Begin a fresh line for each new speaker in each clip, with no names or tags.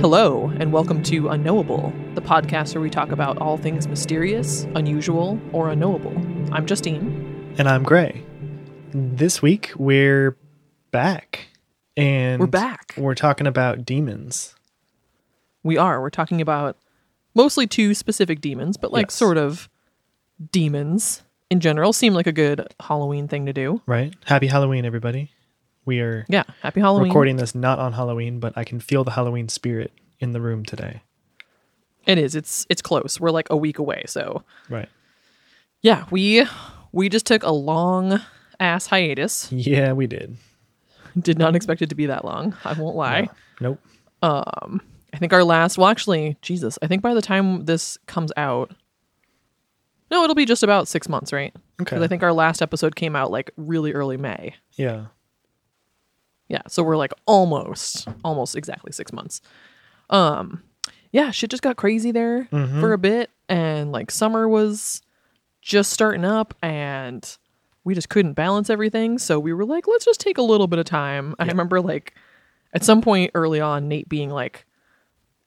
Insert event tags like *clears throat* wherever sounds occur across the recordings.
Hello, and welcome to Unknowable, the podcast where we talk about all things mysterious, unusual, or unknowable. I'm Justine.
And I'm Gray. This week we're back. And
We're back.
We're talking about demons.
We are. We're talking about mostly two specific demons, but like
Yes.
sort of demons in general. Seem like a good Halloween thing to do.
Right? Happy Halloween, everybody. We are
Yeah. Happy Halloween.
recording this not on Halloween, but I can feel the Halloween spirit in the room today.
It is. It's it's close. We're like a week away. So
Right.
yeah, we we just took a long ass hiatus.
Yeah, we did.
Did not expect it to be that long. I won't lie.
No. Nope.
Um, I think our last, well, actually, Jesus, I think by the time this comes out, no, it'll be just about six months, right?
Okay.
Because I think our last episode came out like really early May.
Yeah.
Yeah, so we're like almost, almost exactly six months. Um, yeah, shit just got crazy there for a bit, and like summer was just starting up, and we just couldn't balance everything. So we were like, let's just take a little bit of time. I remember like at some point early on, Nate being like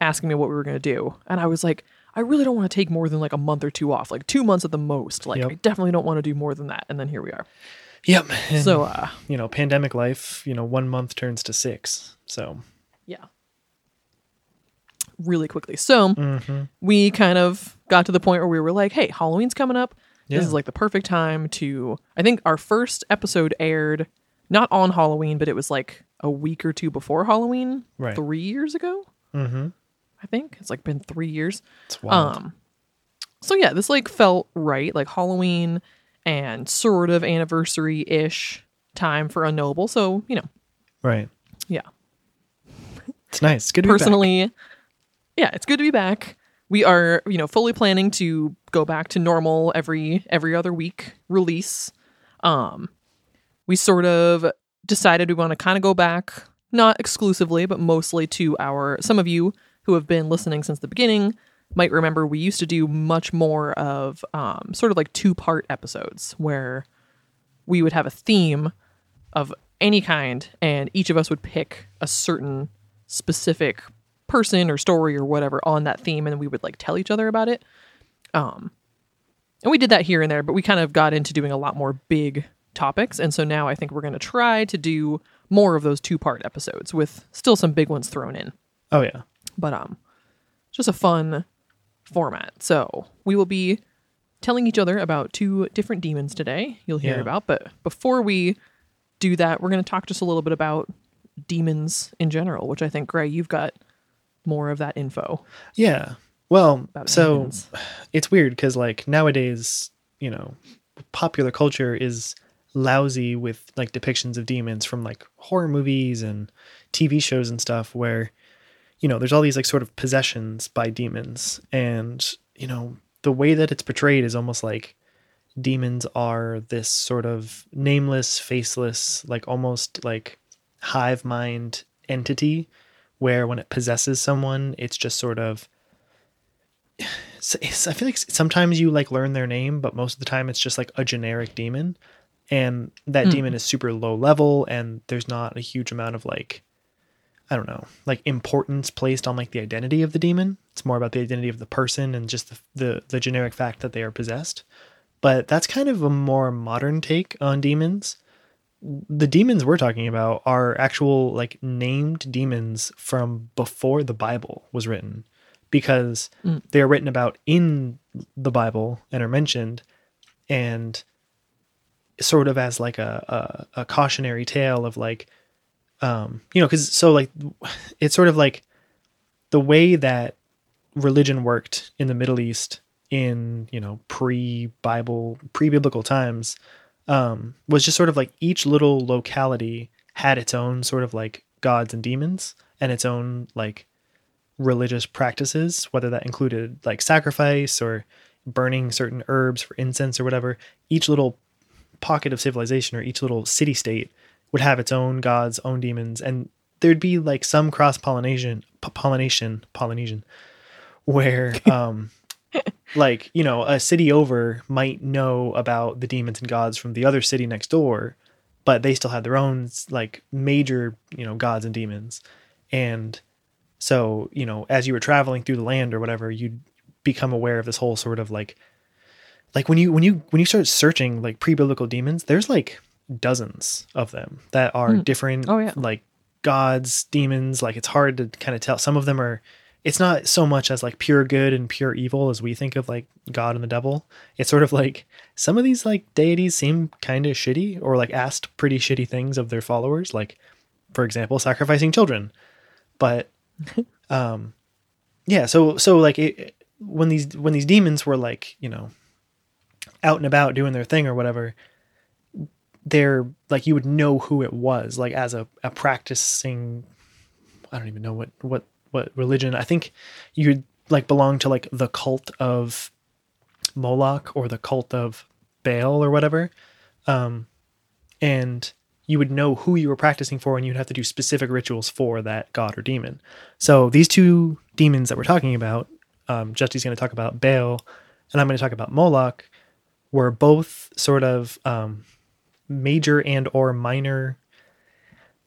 asking me what we were gonna do, and I was like, I really don't want to take more than like a month or two off, like two months at the most. Like
Yep.
I definitely don't want to do more than that. And then here we are.
Yep. And,
So uh,
you know, pandemic life, you know, one month turns to six. So,
yeah really quickly so
mhm.
we kind of got to the point where we were like hey halloween's coming up this is like the perfect time to i think our first episode aired not on halloween but it was like a week or two before halloween
Right.
three years ago
mm-hmm.
I think it's like been three years
it's wild.
um so yeah this like felt right like halloween and sort of anniversary-ish time for unknowable so you know
right.
yeah
It's nice. It's good to be back.
personally yeah it's good to be back we are you know fully planning to go back to normal every every other week release um we sort of decided we want to kind of go back not exclusively but mostly to our some of you who have been listening since the beginning might remember we used to do much more of um, sort of like two part episodes where we would have a theme of any kind and each of us would pick a certain specific person or story or whatever on that theme and we would like tell each other about it. Um and we did that here and there but we kind of got into doing a lot more big topics. And so now i think we're going to try to do more of those two part episodes with still some big ones thrown in.
Oh, yeah.
But um just a fun format so we will be telling each other about two different demons today you'll hear
Yeah.
about but before we do that we're going to talk just a little bit about demons in general which i think gray you've got more of that info
Yeah. Well, so
demons.
it's weird because like nowadays you know popular culture is lousy with like depictions of demons from like horror movies and tv shows and stuff where you know there's all these like sort of possessions by demons. And you know the way that it's portrayed is almost like demons are this sort of nameless faceless like almost like hive mind entity where when it possesses someone it's just sort of *sighs* it's- I feel like sometimes you like learn their name, but most of the time it's just like a generic demon, and that hmm. demon is super low level, and there's not a huge amount of like, I don't know, like importance placed on like the identity of the demon. It's more about the identity of the person and just the the, the generic fact that they are possessed. But that's kind of a more modern take on demons. The demons we're talking about are actual like named demons from before the Bible was written because mm. they are written about in the Bible and are mentioned, and sort of as like a a, a cautionary tale of like, um, you know, because so like *sighs* it's sort of like the way that religion worked in the Middle East in you know pre-Bible pre-biblical times um, was just sort of like each little locality had its own sort of like gods and demons and its own like religious practices, whether that included like sacrifice or burning certain herbs for incense or whatever. Each little pocket of civilization or each little city state would have its own gods, own demons, and there'd be like some cross pollination, pollination, Polynesian, where *laughs* um, like you know a city over might know about the demons and gods from the other city next door but they still had their own like major you know gods and demons. And so you know as you were traveling through the land or whatever you'd become aware of this whole sort of like like when you when you when you start searching like pre-biblical demons there's like dozens of them that are different
Oh, yeah.
like gods demons like it's hard to kind of tell. Some of them are it's not so much as like pure good and pure evil as we think of like god and the devil. It's sort of like some of these like deities seem kind of shitty or like asked pretty shitty things of their followers like for example sacrificing children. But *laughs* um yeah so so like it, when these when these demons were like you know out and about doing their thing or whatever they're like you would know who it was like as a, a practicing i don't even know what what what religion. I think you'd like belong to like the cult of moloch or the cult of baal or whatever. Um and you would know who you were practicing for and you'd have to do specific rituals for that god or demon. So these two demons that we're talking about um, Justy's going to talk about Bael and i'm going to talk about moloch were both sort of um, major and or minor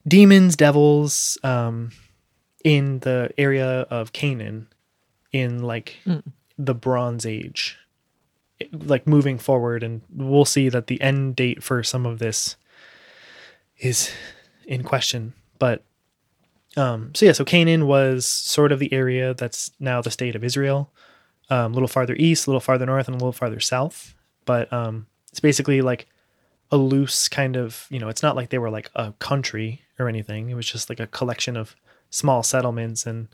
demons devils um, in the area of canaan in like the bronze age. Like moving forward and we'll see that the end date for some of this is in question. But um so yeah so canaan was sort of the area that's now the state of israel. Um, a little farther east a little farther north and a little farther south. But um it's basically like a loose kind of you know it's not like they were like a country or anything. It was just like a collection of small settlements and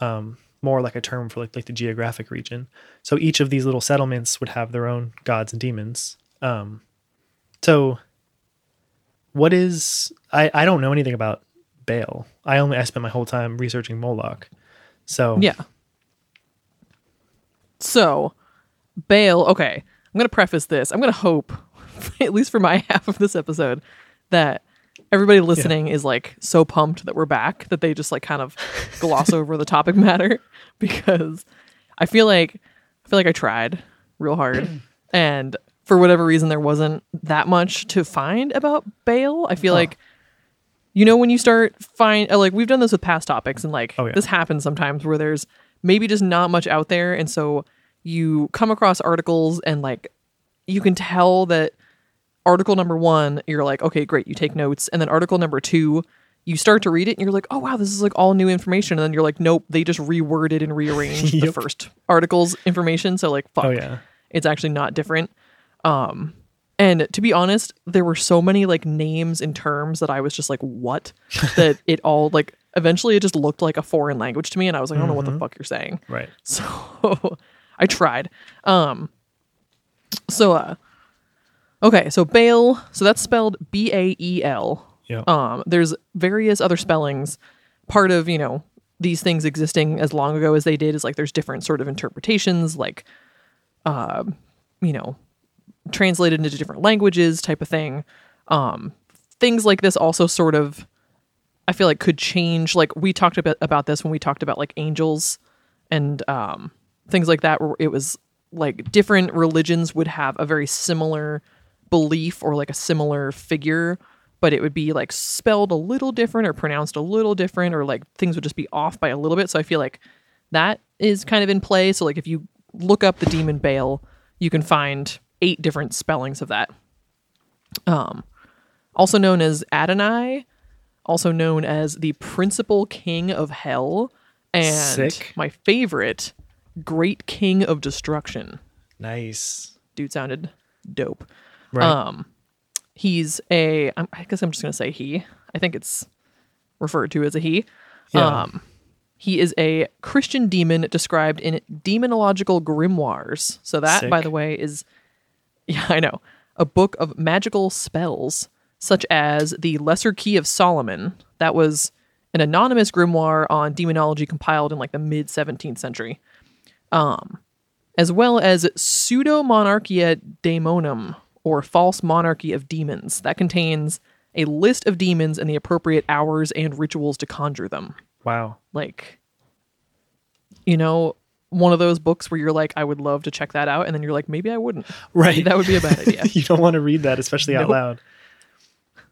um more like a term for like like the geographic region. So each of these little settlements would have their own gods and demons. Um so what is i i don't know anything about Bael. I only i spent my whole time researching moloch. So
Yeah. So, Bael, okay, I'm to preface this. I'm to hope, *laughs* at least for my *laughs* half of this episode, that everybody listening is like so pumped that we're back that they just like kind of gloss over the topic *laughs* matter because I feel like I feel like I tried real hard *clears throat* and for whatever reason there wasn't that much to find about Bael. I feel like you know when you start find uh, like we've done this with past topics and like
Oh, yeah.
this happens sometimes where there's maybe just not much out there and so you come across articles and like you can tell that article number 1 you're like okay great you take notes. And then article number 2 you start to read it and you're like oh wow this is like all new information. And then you're like nope they just reworded and rearranged *laughs* the first article's information. So like fuck.
Oh yeah.
It's actually not different. Um and to be honest there were so many like names and terms that i was just like what? *laughs* that it all like eventually it just looked like a foreign language to me and i was like i don't know what the fuck you're saying.
Right. *laughs*
So i tried. Um so uh okay so Bael so that's spelled b-a-e-l
yeah
um, there's various other spellings. Part of you know these things existing as long ago as they did is like there's different sort of interpretations, like uh, you know, translated into different languages type of thing. Um, things like this also sort of I feel like could change. Like we talked about about this when we talked about like angels and um, things like that, where it was like different religions would have a very similar belief or like a similar figure, but it would be like spelled a little different or pronounced a little different, or like things would just be off by a little bit. So I feel like that is kind of in play. So like if you look up the demon Bael, you can find eight different spellings of that. Um, also known as Adonai, also known as the principal king of hell, and
Sick.
my favorite, great king of destruction.
nice
Dude sounded dope.
Right
Um, he's a. I guess I'm just gonna say he. I think it's referred to as a he.
Yeah.
Um, he is a Christian demon described in demonological grimoires. So that, by the way, is *laughs* yeah, I know a book of magical spells, such as the Lesser Key of Solomon. That was an anonymous grimoire on demonology compiled in like the mid 17th century. Um, as well as Pseudo Monarchia Daemonum, or False Monarchy of Demons, that contains a list of demons and the appropriate hours and rituals to conjure them.
wow
Like, you know, one of those books where you're like, I would love to check that out, and then you're like, maybe I wouldn't.
Right.
That would be a bad idea. *laughs*
you don't want to read that, especially out loud.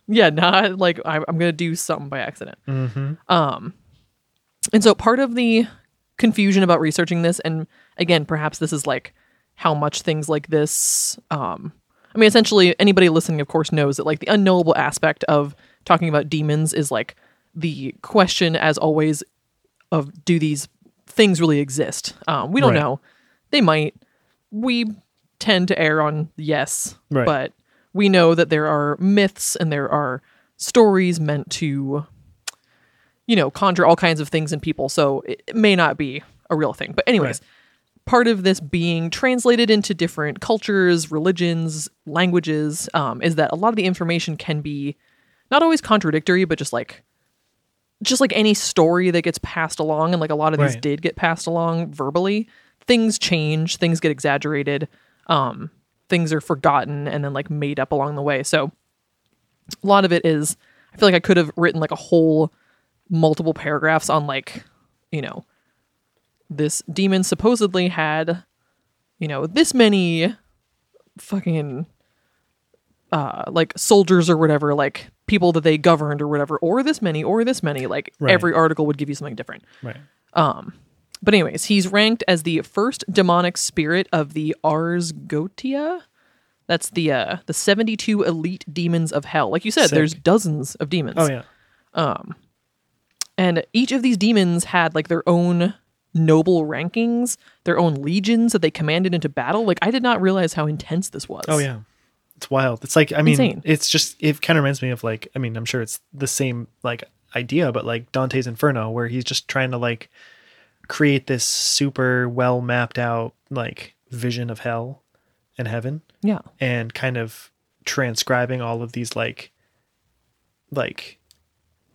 yeah, not like I'm, I'm gonna do something by accident.
Mm-hmm.
Um, and so part of the confusion about researching this, and again, perhaps this is like how much things like this. Um, I mean, essentially, anybody listening, of course, knows that like the unknowable aspect of talking about demons is like the question, as always, of do these things really exist? Um, we don't
Right.
know. They might. We tend to err on yes,
Right.
but we know that there are myths and there are stories meant to you know, conjure all kinds of things in people. So it, it may not be a real thing. But, anyways, part of this being translated into different cultures, religions, languages um, is that a lot of the information can be not always contradictory, but just like just like any story that gets passed along and like a lot of these
Right.
did get passed along verbally things change things get exaggerated um things are forgotten and then like made up along the way so a lot of it is i feel like i could have written like a whole multiple paragraphs on like you know this demon supposedly had you know this many fucking uh like soldiers or whatever like people that they governed or whatever or this many or this many like
Right.
every article would give you something different
Right.
Um, but anyways, he's ranked as the first demonic spirit of the Ars Goetia. That's the uh the 72 elite demons of hell. Like you said,
Sick.
there's dozens of demons.
Oh yeah.
Um, And each of these demons had like their own noble rankings, their own legions that they commanded into battle. Like I did not realize how intense this was.
Oh yeah. It's wild. It's like I mean,
Insane.
it's just it kind of reminds me of like I mean I'm sure it's the same like idea, but like Dante's Inferno, where he's just trying to like create this super well mapped out like vision of hell and heaven,
Yeah.
and kind of transcribing all of these like like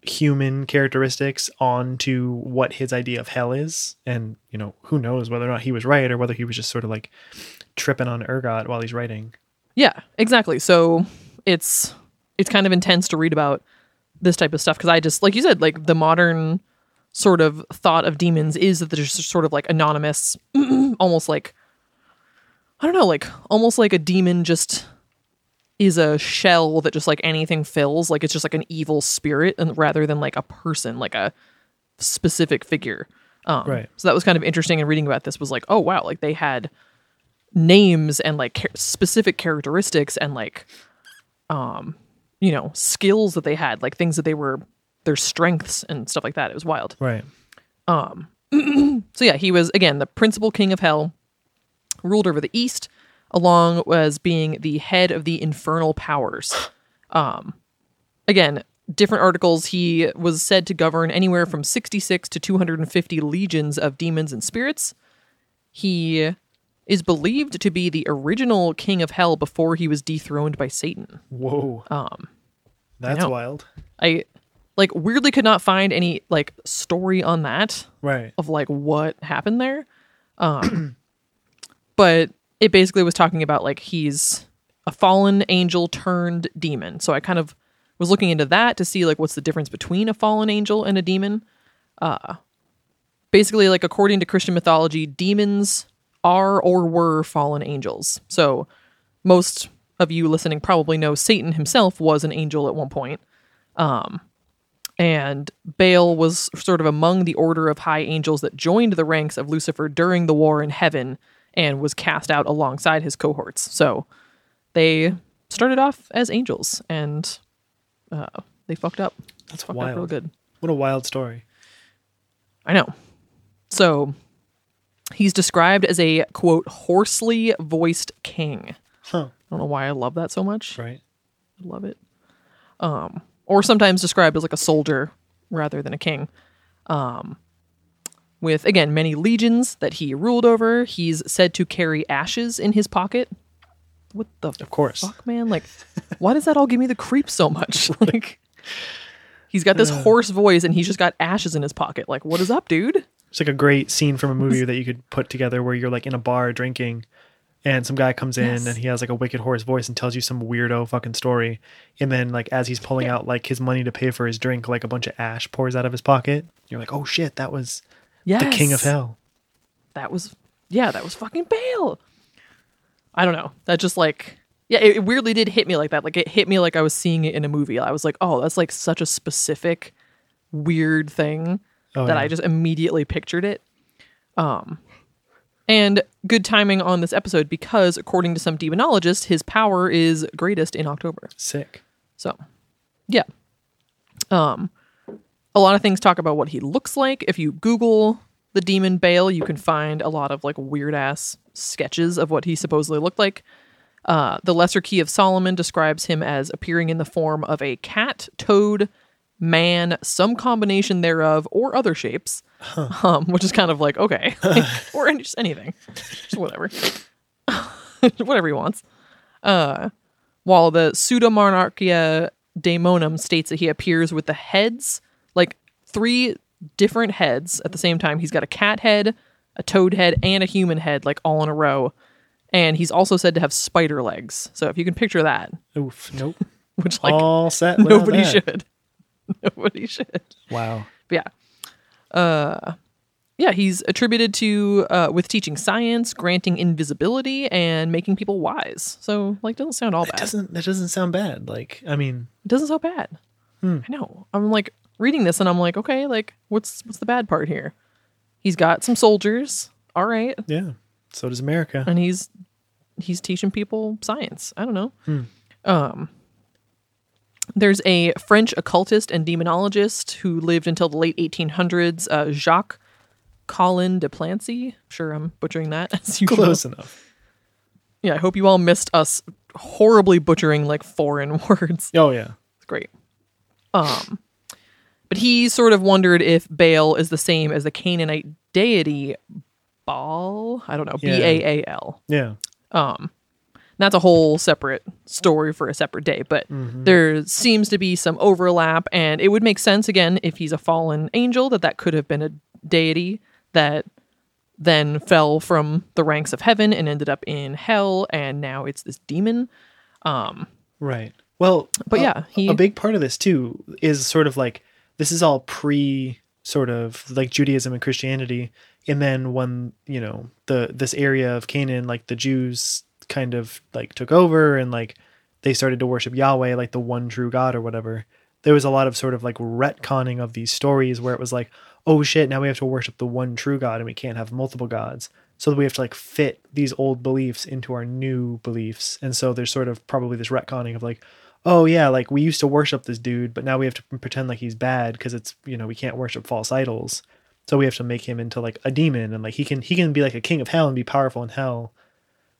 human characteristics onto what his idea of hell is and you know who knows whether or not he was right or whether he was just sort of like tripping on ergot while he's writing
Yeah, exactly. So it's it's kind of intense to read about this type of stuff because I just like you said, like the modern sort of thought of demons is that they're just sort of like anonymous, *clears throat* almost like I don't know, like almost like a demon just is a shell that just like anything fills, like it's just like an evil spirit, and rather than like a person, like a specific figure. Um,
Right.
So that was kind of interesting. And reading about this was like, oh wow, like they had names and like char- specific characteristics and like um you know skills that they had like things that they were their strengths and stuff like that it was wild
right *clears throat*
so yeah he was again the principal king of hell ruled over the east along as being the head of the infernal powers. Um again different articles he was said to govern anywhere from 66 to 250 legions of demons and spirits. He is believed to be the original king of hell before he was dethroned by satan.
Whoa.
Um
that's
know.
wild.
I like weirdly could not find any like story on that
right.
of like what happened there. Um, *clears throat* but it basically was talking about like he's a fallen angel turned demon. So I kind of was looking into that to see like what's the difference between a fallen angel and a demon. Uh, basically, like according to Christian mythology, demons are or were fallen angels. So most of you listening probably know Satan himself was an angel at one point and Bael was sort of among the order of high angels that joined the ranks of Lucifer during the war in heaven and was cast out alongside his cohorts. So they started off as angels and uh, they fucked up.
that's
Fucked up real
wild
good.
what a wild story
I know. So he's described as a quote hoarsely voiced king.
huh
I don't know why I love that so much.
right
I love it. Um, or sometimes described as like a soldier rather than a king. Um, with again many legions that he ruled over. He's said to carry ashes in his pocket. What the
of course
fuck, man? Like, why does that all give me the creep so much? *laughs* Like, he's got this uh. hoarse voice and he's just got ashes in his pocket. Like, what is up, dude?
It's like a great scene from a movie that you could put together where you're like in a bar drinking and some guy comes in
Yes.
and he has like a wicked hoarse voice and tells you some weirdo fucking story. And then like as he's pulling out like his money to pay for his drink, like a bunch of ash pours out of his pocket. You're like, oh shit, that was
Yes.
the king of hell.
that was yeah, that was fucking Bael. I don't know. That just like yeah, it, it weirdly did hit me like that. Like it hit me like I was seeing it in a movie. I was like, oh, that's like such a specific weird thing
Oh,
that
yeah.
I just immediately pictured it. Um and good timing on this episode because according to some demonologists, his power is greatest in October.
sick.
So, yeah. Um, a lot of things talk about what he looks like. If you Google the demon Bael, you can find a lot of like weird ass sketches of what he supposedly looked like. Uh, the Lesser Key of Solomon describes him as appearing in the form of a cat, toad, man, some combination thereof, or other shapes. Um, which is kind of like okay, *laughs* or any- just anything, just whatever, *laughs* whatever he wants. Uh, while the Pseudomonarchia Daemonum states that he appears with the heads, three different heads at the same time. He's got a cat head, a toad head, and a human head, like all in a row. And he's also said to have spider legs. So if you can picture that,
Oof. Nope. *laughs*
which like
All set.
nobody
that.
should. *laughs* nobody should.
Wow.
But yeah. Uh yeah, he's attributed to uh with teaching science, granting invisibility, and making people wise. So like doesn't sound all bad.
doesn't that doesn't sound bad. Like I mean,
It doesn't sound bad.
Hmm.
I know. I'm like reading this and I'm like, okay, like what's what's the bad part here? He's got some soldiers, all right,
yeah. So does America.
and he's he's teaching people science. I don't know.
Hmm.
Um there's a French occultist and demonologist who lived until the late 1800s, uh, Jacques Colin de Plancy. Sure, I'm butchering that. *laughs* As usual.
Close enough.
Yeah, I hope you all missed us horribly butchering like foreign *laughs* words.
Oh yeah.
It's great. Um, but he sort of wondered if Bael is the same as the Canaanite deity Baal. I don't know, B A A L.
Yeah.
A A L.
Yeah.
Um, that's a whole separate story for a separate day. But there seems to be some overlap, and it would make sense again if he's a fallen angel that that could have been a deity that then fell from the ranks of heaven and ended up in hell, and now it's this demon.
Um, Right. Well,
But
a-
yeah, he-
a big part of this too is sort of like this is all pre sort of like Judaism and Christianity, and then when you know the this area of Canaan, like the Jews kind of like took over and like they started to worship Yahweh, like the one true God or whatever. There was a lot of sort of like retconning of these stories where it was like, oh shit, now we have to worship the one true God and we can't have multiple gods. So we have to like fit these old beliefs into our new beliefs. And so there's sort of probably this retconning of like, oh yeah, like we used to worship this dude, but now we have to pretend like he's bad because it's you know we can't worship false idols. So we have to make him into like a demon and like he can he can be like a king of hell and be powerful in hell,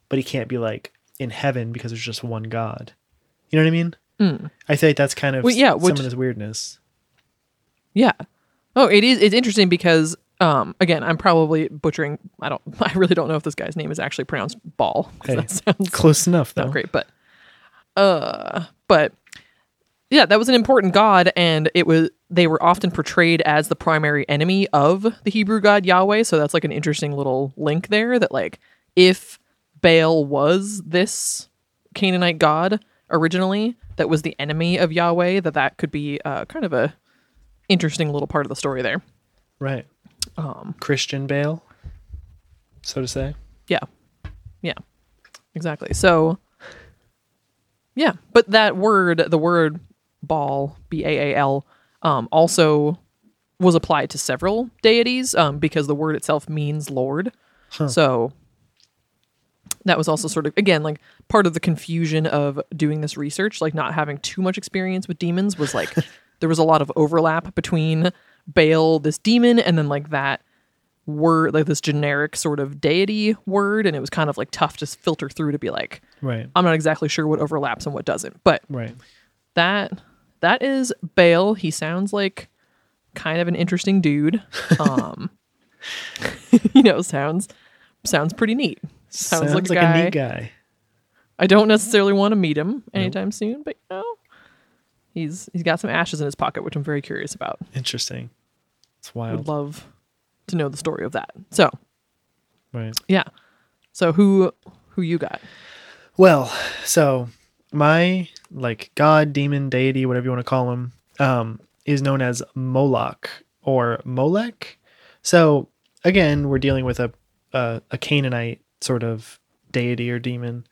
but he can't be like in heaven because there's just one God. You know what I mean? I think that's kind of
Well, yeah,
some
which-
of this weirdness.
Yeah. Oh, it is. It's interesting because, um, again, I'm probably butchering. I don't. *laughs* I really don't know if this guy's name is actually pronounced Ball.
Hey,
that sounds
Close enough though.
not great, but, uh, but yeah, that was an important god, and it was. They were often portrayed as the primary enemy of the Hebrew god Yahweh. So that's like an interesting little link there. That like, if Baal was this Canaanite god originally, that was the enemy of Yahweh, that that could be uh, kind of a interesting little part of the story there.
Right.
Um,
Christian Baal, so to say.
yeah, yeah, exactly. So, yeah, but that word, the word "ball," b a a l, um, also was applied to several deities um, because the word itself means Lord. So that was also sort of again like part of the confusion of doing this research, like not having too much experience with demons was like *laughs* there was a lot of overlap between Bael, this demon, and then like that word, like this generic sort of deity word, and it was kind of like tough to filter through to be like,
Right.
I'm not exactly sure what overlaps and what doesn't, but
Right.
that that is Bael. He sounds like kind of an interesting dude. Um, *laughs* you know, sounds sounds pretty neat. Sounds, like, a, guy.
neat guy.
I don't necessarily want to meet him anytime soon, but you know, he's he's got some ashes in his pocket, which I'm very curious about.
Interesting. It's
I
wild.
would love to know the story of that. So
Right.
yeah. So who who you got?
Well, so my like god, demon, deity, whatever you want to call him, um, is known as Moloch or Molech. So again, we're dealing with a a, a Canaanite sort of deity or demon.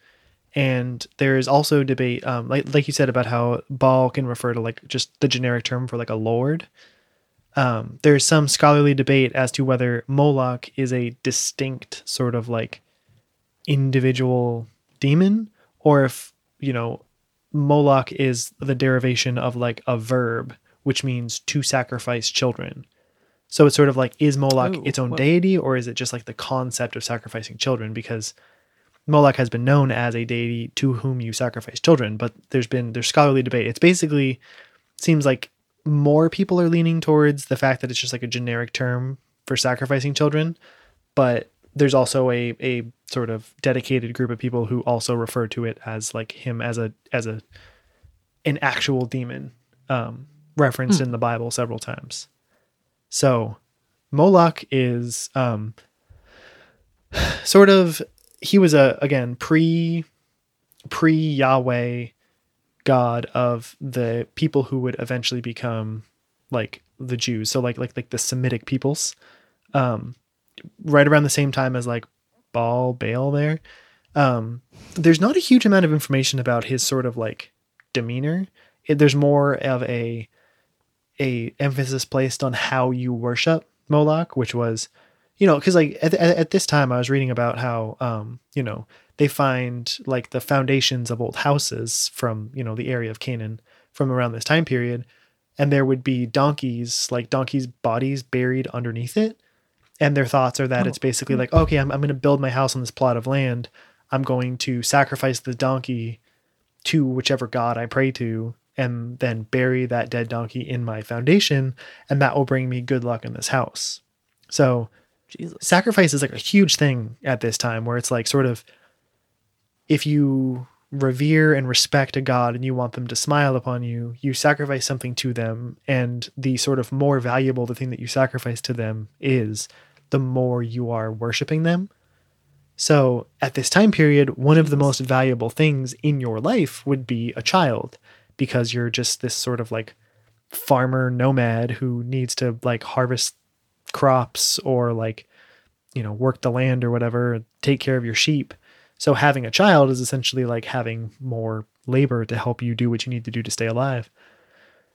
And there is also debate, um, like like you said, about how Baal can refer to like just the generic term for like a lord. Um, there's some scholarly debate as to whether Moloch is a distinct sort of like individual demon, or if you know Moloch is the derivation of like a verb, which means to sacrifice children. So it's sort of like is Moloch
Ooh,
its own
whoa.
deity, or is it just like the concept of sacrificing children? Because Moloch has been known as a deity to whom you sacrifice children, but there's been there's scholarly debate. It's basically seems like more people are leaning towards the fact that it's just like a generic term for sacrificing children, but there's also a a sort of dedicated group of people who also refer to it as like him as a as a an actual demon um referenced in the Bible several times. So Moloch is um *sighs* sort of he was a again pre pre Yahweh god of the people who would eventually become like the Jews. So like like like the Semitic peoples. Um right around the same time as like Baal Baal there. Um there's not a huge amount of information about his sort of like demeanor. It, there's more of a a emphasis placed on how you worship Moloch, which was, you know, because like at, at, at this time I was reading about how, um, you know, they find like the foundations of old houses from you know the area of Canaan from around this time period, and there would be donkeys, like donkeys' bodies buried underneath it, and their thoughts are that
Oh.
it's basically like, okay, I'm I'm going to build my house on this plot of land. I'm going to sacrifice the donkey to whichever god I pray to, and then bury that dead donkey in my foundation, and that will bring me good luck in this house. So
Jesus.
sacrifice is like a huge thing at this time where it's like sort of if you revere and respect a god and you want them to smile upon you, you sacrifice something to them. And the sort of more valuable the thing that you sacrifice to them is, the more you are worshiping them. So at this time period, one of the most valuable things in your life would be a child because you're just this sort of like farmer nomad who needs to like harvest crops or like you know work the land or whatever take care of your sheep so having a child is essentially like having more labor to help you do what you need to do to stay alive.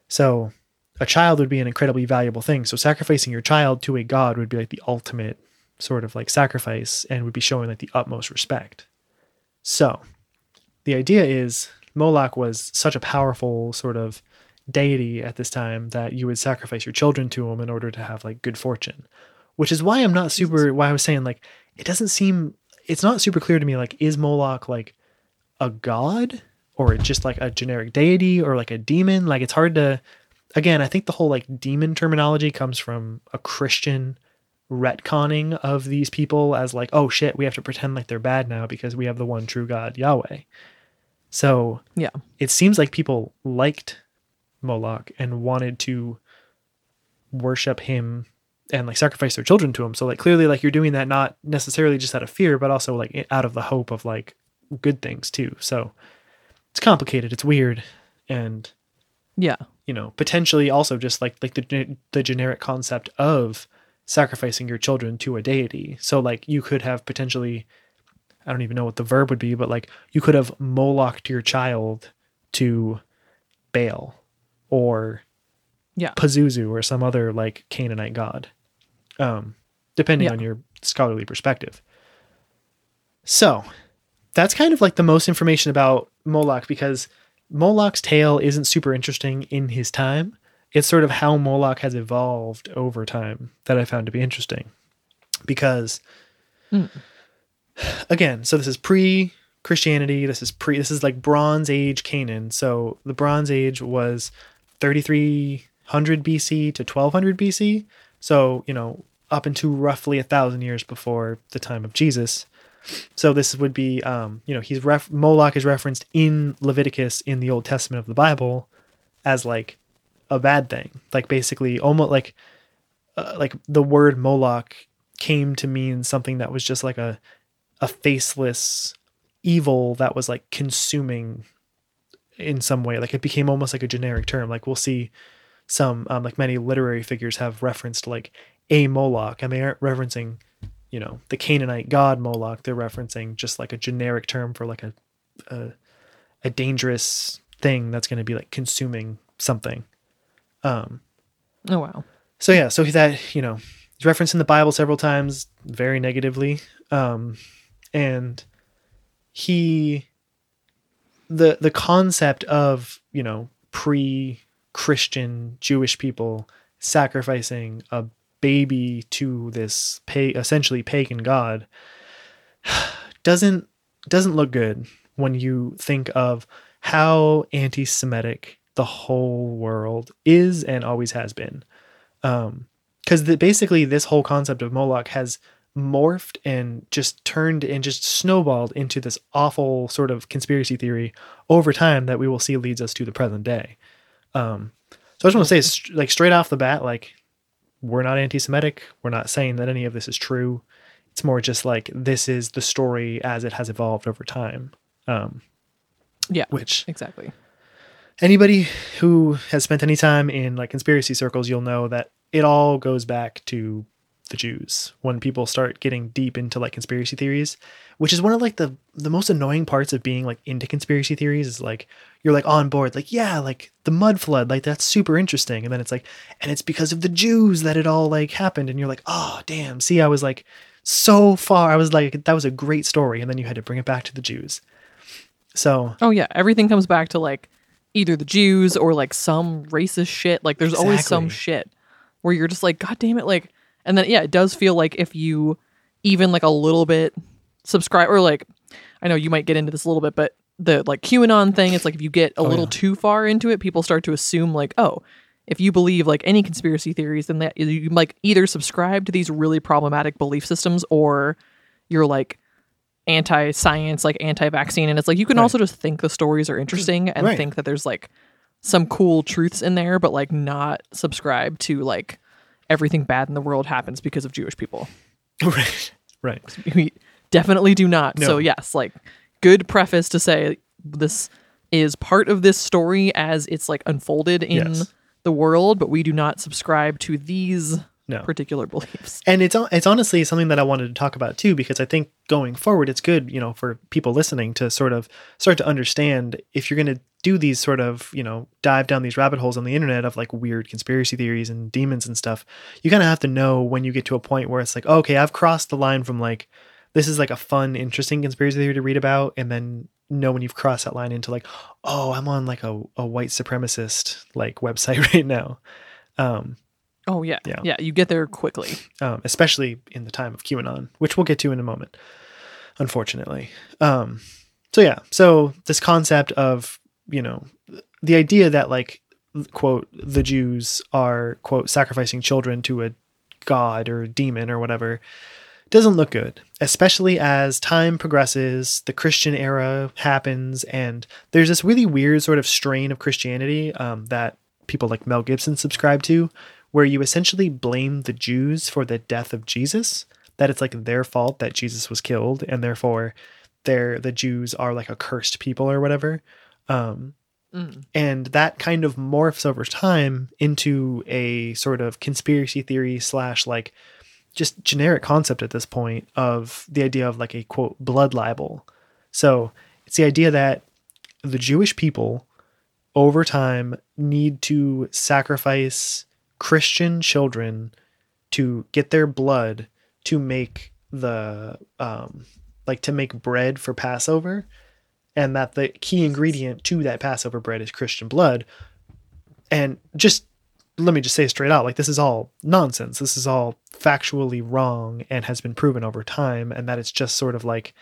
So a child would be an incredibly valuable thing. So sacrificing your child to a god would be like the ultimate sort of like sacrifice and would be showing like the utmost respect. So the idea is moloch was such a powerful sort of deity at this time that you would sacrifice your children to him in order to have like good fortune which is why i'm not super why i was saying like it doesn't seem it's not super clear to me like is moloch like a god or just like a generic deity or like a demon like it's hard to again i think the whole like demon terminology comes from a christian retconning of these people as like oh shit we have to pretend like they're bad now because we have the one true god yahweh so
Yeah.
it seems like people liked Moloch and wanted to worship him and like sacrifice their children to him. So like clearly like you're doing that not necessarily just out of fear, but also like out of the hope of like good things too. So it's complicated, it's weird, and
Yeah.
you know potentially also just like like the the generic concept of sacrificing your children to a deity. So like you could have potentially I don't even know what the verb would be, but like you could have molocked your child to Baal or
Yeah.
Pazuzu or some other like Canaanite god, um, depending
Yeah.
on your scholarly perspective. So that's kind of like the most information about Moloch because Moloch's tale isn't super interesting in his time. It's sort of how Moloch has evolved over time that I found to be interesting. Because
Mm.
again, so this is pre Christianity, this is pre this is like Bronze Age Canaan. So the Bronze Age was 3300 BC to 1200 BC. So, you know, up into roughly a thousand years before the time of Jesus. So this would be, um, you know, he's ref- Moloch is referenced in Leviticus in the Old Testament of the Bible as like a bad thing, like basically almost like, uh, like the word Moloch came to mean something that was just like a, a faceless evil that was like consuming in some way. Like it became almost like a generic term. Like we'll see some, um, like many literary figures have referenced like a Moloch, and they aren't referencing you know the Canaanite god Moloch. They're referencing just like a generic term for like a a, a dangerous thing that's going to be like consuming something. Um,
Oh wow.
so yeah, so that you know, he's referenced in the Bible several times, very negatively, um, and he, the the concept of you know pre-Christian Jewish people sacrificing a baby to this pay, essentially pagan god *sighs* doesn't doesn't look good when you think of how anti-Semitic the whole world is and always has been. Um because basically this whole concept of moloch has morphed and just turned and just snowballed into this awful sort of conspiracy theory over time that we will see leads us to the present day um so i just want to say like straight off the bat like we're not anti-semitic we're not saying that any of this is true it's more just like this is the story as it has evolved over time um
Yeah.
which
Exactly.
anybody who has spent any time in like conspiracy circles, you'll know that it all goes back to the Jews when people start getting deep into like conspiracy theories, which is one of like the the most annoying parts of being like into conspiracy theories is like you're like on board, like yeah, like the mud flood, like that's super interesting, and then it's like, and it's because of the Jews that it all like happened, and you're like, oh damn, see, I was like so far, I was like that was a great story, and then you had to bring it back to the Jews. So
Oh yeah, everything comes back to like either the Jews or like some racist shit. Like there's always some shit where you're just like, God damn it, like and then yeah, it does feel like if you even like a little bit subscribe or like I know you might get into this a little bit, but the like QAnon thing, it's like if you get a oh, little
yeah.
too far into it, people start to assume like, oh, if you believe like any conspiracy theories, then that you like either subscribe to these really problematic belief systems or you're like anti-science, like anti-vaccine, and it's like you can
Right.
also just think the stories are interesting and
Right.
think that there's like some cool truths in there, but like not subscribe to like everything bad in the world happens because of Jewish people. *laughs*
right, right. *laughs*
We definitely do not.
No.
So yes, like good preface to say this is part of this story as it's like unfolded in
Yes.
the world, but we do not subscribe to these
No.
particular *laughs* beliefs.
and it's it's honestly something that I wanted to talk about too because I think going forward it's good you know for people listening to sort of start to understand if you're going to do these sort of you know dive down these rabbit holes on the internet of like weird conspiracy theories and demons and stuff you kind of have to know when you get to a point where it's like okay I've crossed the line from like this is like a fun interesting conspiracy theory to read about and then know when you've crossed that line into like oh I'm on like a, a white supremacist like website *laughs* right now um
Oh yeah.
Yeah.
Yeah, you get there quickly.
um, especially in the time of QAnon, which we'll get to in a moment, unfortunately. Um, so yeah, so this concept of you know the idea that like quote the Jews are quote sacrificing children to a god or a demon or whatever doesn't look good, especially as time progresses, the Christian era happens, and there's this really weird sort of strain of Christianity um, that people like Mel Gibson subscribe to, where you essentially blame the Jews for the death of Jesus, that it's like their fault that Jesus was killed, and therefore they're the Jews are like a cursed people or whatever. Um,
Mm.
and that kind of morphs over time into a sort of conspiracy theory slash like just generic concept at this point of the idea of like a quote blood libel. So it's the idea that the Jewish people over time need to sacrifice Christian children to get their blood to make the um like to make bread for Passover and that the key ingredient to that Passover bread is Christian blood. And just let me just say straight out like this is all nonsense. This is all factually wrong and has been proven over time and that it's just sort of like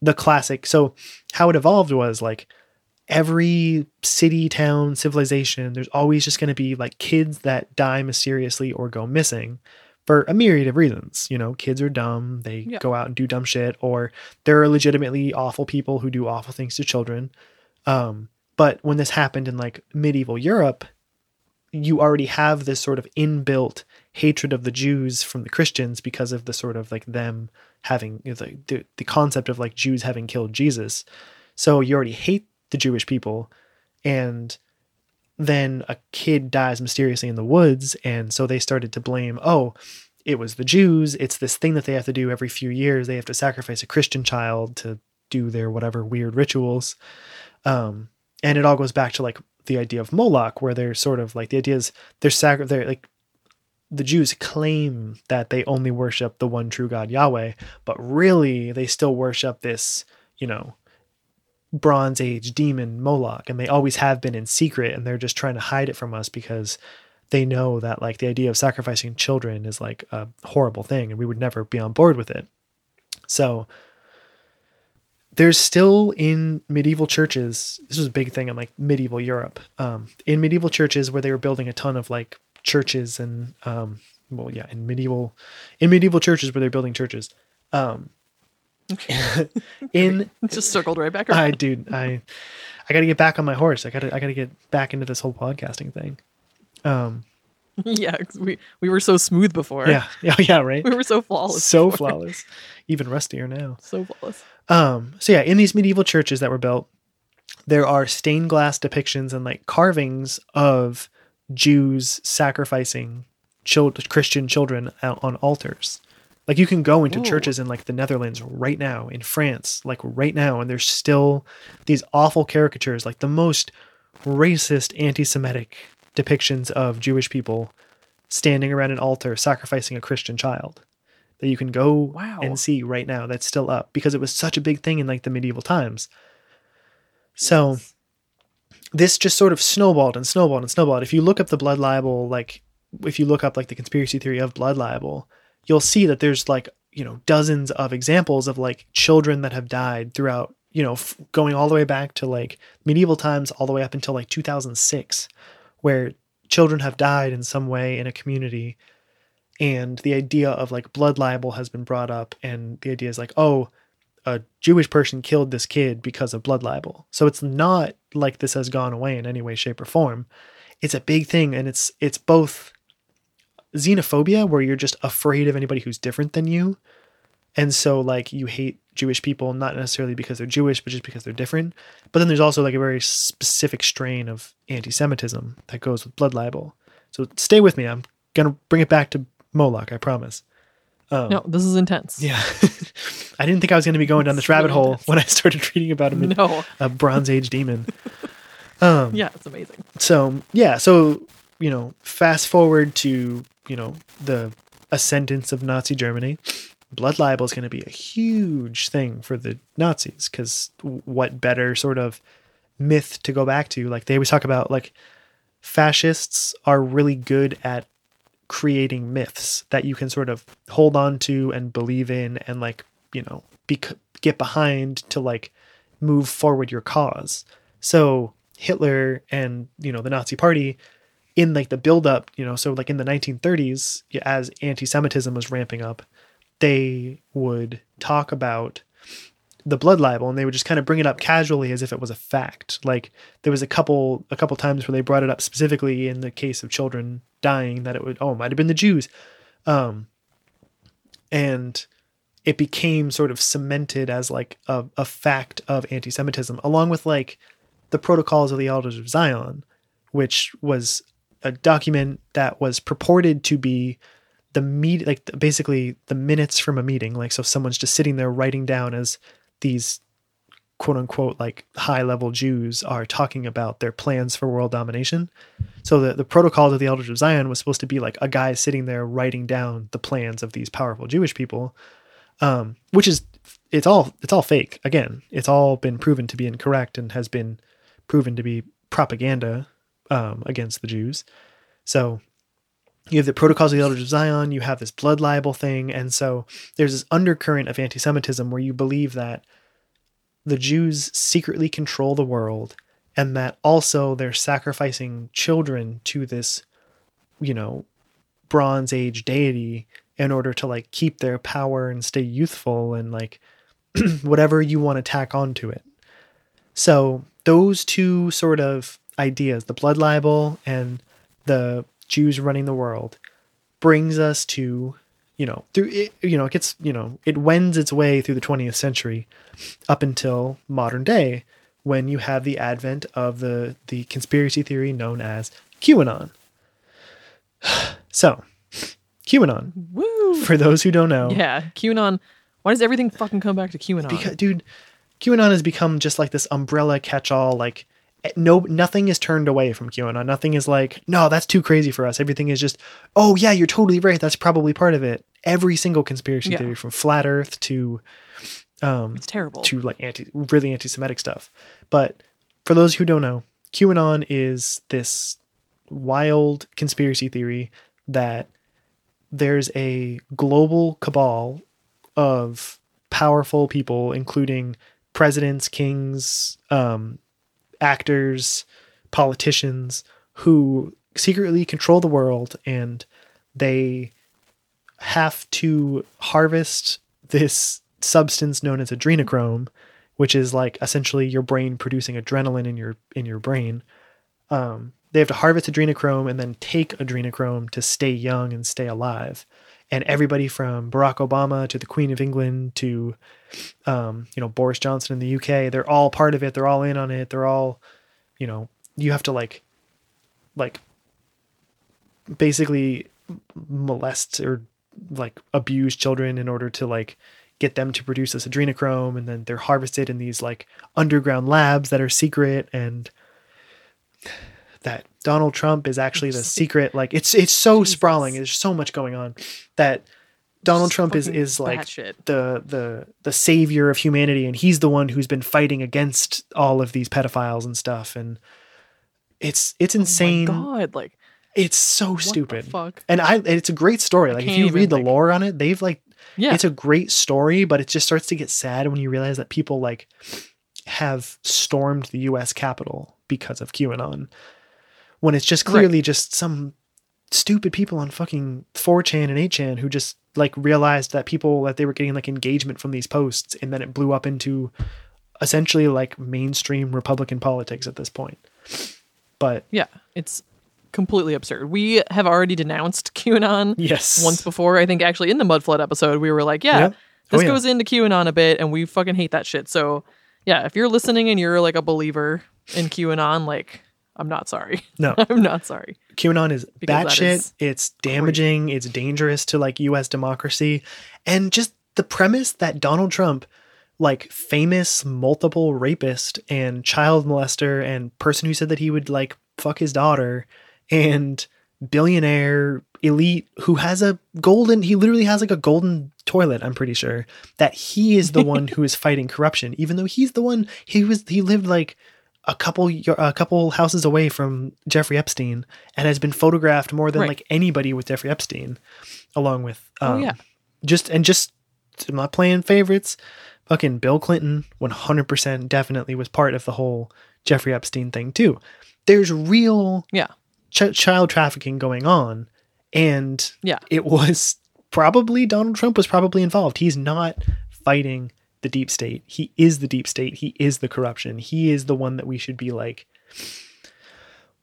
the classic. So how it evolved was like every city, town, civilization, there's always just going to be like kids that die mysteriously or go missing for a myriad of reasons. You know, kids are dumb, they
Yeah.
go out and do dumb shit, or there are legitimately awful people who do awful things to children. Um, but when this happened in like medieval Europe, you already have this sort of inbuilt hatred of the Jews from the Christians because of the sort of like them having you know, the, the the concept of like Jews having killed Jesus. So you already hate the Jewish people, and then a kid dies mysteriously in the woods, and so they started to blame, oh, it was the Jews. It's this thing that they have to do every few years. They have to sacrifice a Christian child to do their whatever weird rituals. Um, and it all goes back to like the idea of Moloch, where they're sort of like the idea is they're sacri- they're like the Jews claim that they only worship the one true God Yahweh, but really they still worship this, you know, Bronze Age demon Moloch, and they always have been in secret, and they're just trying to hide it from us because they know that like the idea of sacrificing children is like a horrible thing, and we would never be on board with it. So there's still in medieval churches this was a big thing in like medieval europe um, in medieval churches where they were building a ton of like churches and um, well yeah in medieval in medieval churches where they're building churches um, *laughs* in
Just circled right back around.
i dude i i gotta get back on my horse i gotta i gotta get back into this whole podcasting thing um *laughs*
yeah, we we were so smooth before.
yeah yeah *laughs* yeah right
we were so flawless.
so
before.
flawless even rustier now
So flawless.
Um, so yeah, in these medieval churches that were built, there are stained glass depictions and like carvings of Jews sacrificing child- Christian children out on altars. Like you can go into
Whoa.
churches in like the Netherlands right now, in France, like right now, and there's still these awful caricatures, like the most racist, anti-Semitic depictions of Jewish people standing around an altar sacrificing a Christian child that you can go
Wow.
and see right now that's still up because it was such a big thing in like the medieval times. So this just sort of snowballed and snowballed and snowballed. If you look up the blood libel, like if you look up like the conspiracy theory of blood libel, you'll see that there's like, you know, dozens of examples of like children that have died throughout, you know, f- going all the way back to like medieval times all the way up until like 2006 where children have died in some way in a community. And the idea of like blood libel has been brought up and the idea is like oh a jewish person killed this kid because of blood libel. So it's not like this has gone away in any way shape or form. It's a big thing and it's it's both xenophobia where you're just afraid of anybody who's different than you and so like you hate jewish people not necessarily because they're jewish but just because they're different but then there's also like a very specific strain of anti-semitism that goes with blood libel so stay with me i'm gonna bring it back to moloch i promise um,
No, this is intense.
yeah *laughs* i didn't think i was going to be going down this rabbit
really
hole
intense.
when i started reading about him
No.
a bronze age demon *laughs* um
Yeah, it's amazing.
so yeah so you know fast forward to you know the ascendance of nazi germany blood libel is going to be a huge thing for the nazis because what better sort of myth to go back to? Like they always talk about like fascists are really good at creating myths that you can sort of hold on to and believe in and like you know be, get behind to like move forward your cause. So hitler and you know the nazi party in like the buildup, you know so like in the 1930s as anti-semitism was ramping up they would talk about the blood libel and they would just kind of bring it up casually as if it was a fact. Like there was a couple a couple times where they brought it up specifically in the case of children dying that it would oh it might have been the jews. Um and it became sort of cemented as like a, a fact of anti-semitism along with like the protocols of the elders of zion which was a document that was purported to be the meet like basically the minutes from a meeting like so someone's just sitting there writing down as these quote unquote like high level Jews are talking about their plans for world domination. So the, the protocol of the elders of Zion was supposed to be like a guy sitting there writing down the plans of these powerful Jewish people. Um, which is it's all it's all fake. Again, it's all been proven to be incorrect and has been proven to be propaganda um, against the Jews. So you have the protocols of the elders of Zion, you have this blood libel thing, and so there's this undercurrent of anti-Semitism where you believe that the Jews secretly control the world and that also they're sacrificing children to this, you know, Bronze Age deity in order to like keep their power and stay youthful and like *clears throat* whatever you want to tack onto it. So those two sort of ideas, the blood libel and the Jews running the world, brings us to, you know, through it, you know, it gets, you know, it wends its way through the 20th century up until modern day when you have the advent of the the conspiracy theory known as QAnon. *sighs* So, QAnon.
Woo!
For those who don't know,
Yeah, QAnon. Why does everything fucking come back to QAnon?
because dude, QAnon has become just like this umbrella catch-all. Like no, nothing is turned away from QAnon. Nothing is like, no, that's too crazy for us. Everything is just, oh yeah, you're totally right. That's probably part of it. Every single conspiracy
Yeah.
theory, from flat Earth to um,
it's terrible.
to like anti really anti-Semitic stuff. But for those who don't know, QAnon is this wild conspiracy theory that there's a global cabal of powerful people, including presidents, kings, um, actors, politicians, who secretly control the world and they have to harvest this substance known as adrenochrome, which is like essentially your brain producing adrenaline in your in your brain. Um, they have to harvest adrenochrome and then take adrenochrome to stay young and stay alive. And everybody from Barack Obama to the Queen of England to um, you know Boris Johnson in the UK, they're all part of it. They're all in on it. They're all, you know, you have to like, like, basically molest or like abuse children in order to like get them to produce this adrenochrome and then they're harvested in these like underground labs that are secret and that Donald Trump is actually the secret like it's it's so
Jesus.
sprawling there's so much going on that Donald Trump is is like the the the savior of humanity and he's the one who's been fighting against all of these pedophiles and stuff and it's it's insane
Oh my God, like
it's so stupid
fuck.
and I it's a great story. Like if you read the
like-
lore on it, they've like
Yeah,
it's a great story, but it just starts to get sad when you realize that people like have stormed the US Capitol because of QAnon. When it's just
Right.
clearly just some stupid people on fucking 4chan and 8chan who just like realized that people that they were getting like engagement from these posts and then it blew up into essentially like mainstream Republican politics at this point. But
yeah, it's completely absurd. We have already denounced QAnon
yes.
once before. I think actually in the Mudflood episode, we were like, yeah,
Yep.
this
Oh, yeah.
goes into QAnon a bit, and we fucking hate that shit. So yeah, if you're listening and you're like a believer in QAnon, like I'm not sorry. *laughs*
No.
I'm not sorry.
QAnon is batshit.
is
It's damaging. It's dangerous to like U.S. democracy, and just the premise that Donald Trump, like famous multiple rapist and child molester and person who said that he would like fuck his daughter, and billionaire elite who has a golden. He literally has like a golden toilet. I'm pretty sure that he is the one *laughs* who is fighting corruption, even though he's the one. He was. He lived like a couple a couple houses away from Jeffrey Epstein and has been photographed more than
Right.
like anybody with Jeffrey Epstein, along with um,
Oh, yeah.
just and just I'm not playing favorites. Fucking Bill Clinton, one hundred percent, definitely was part of the whole Jeffrey Epstein thing too. There's real
Yeah.
ch- child trafficking going on, and
Yeah.
it was probably Donald Trump was probably involved. He's not fighting the deep state. He is the deep state. He is the corruption. He is the one that we should be like.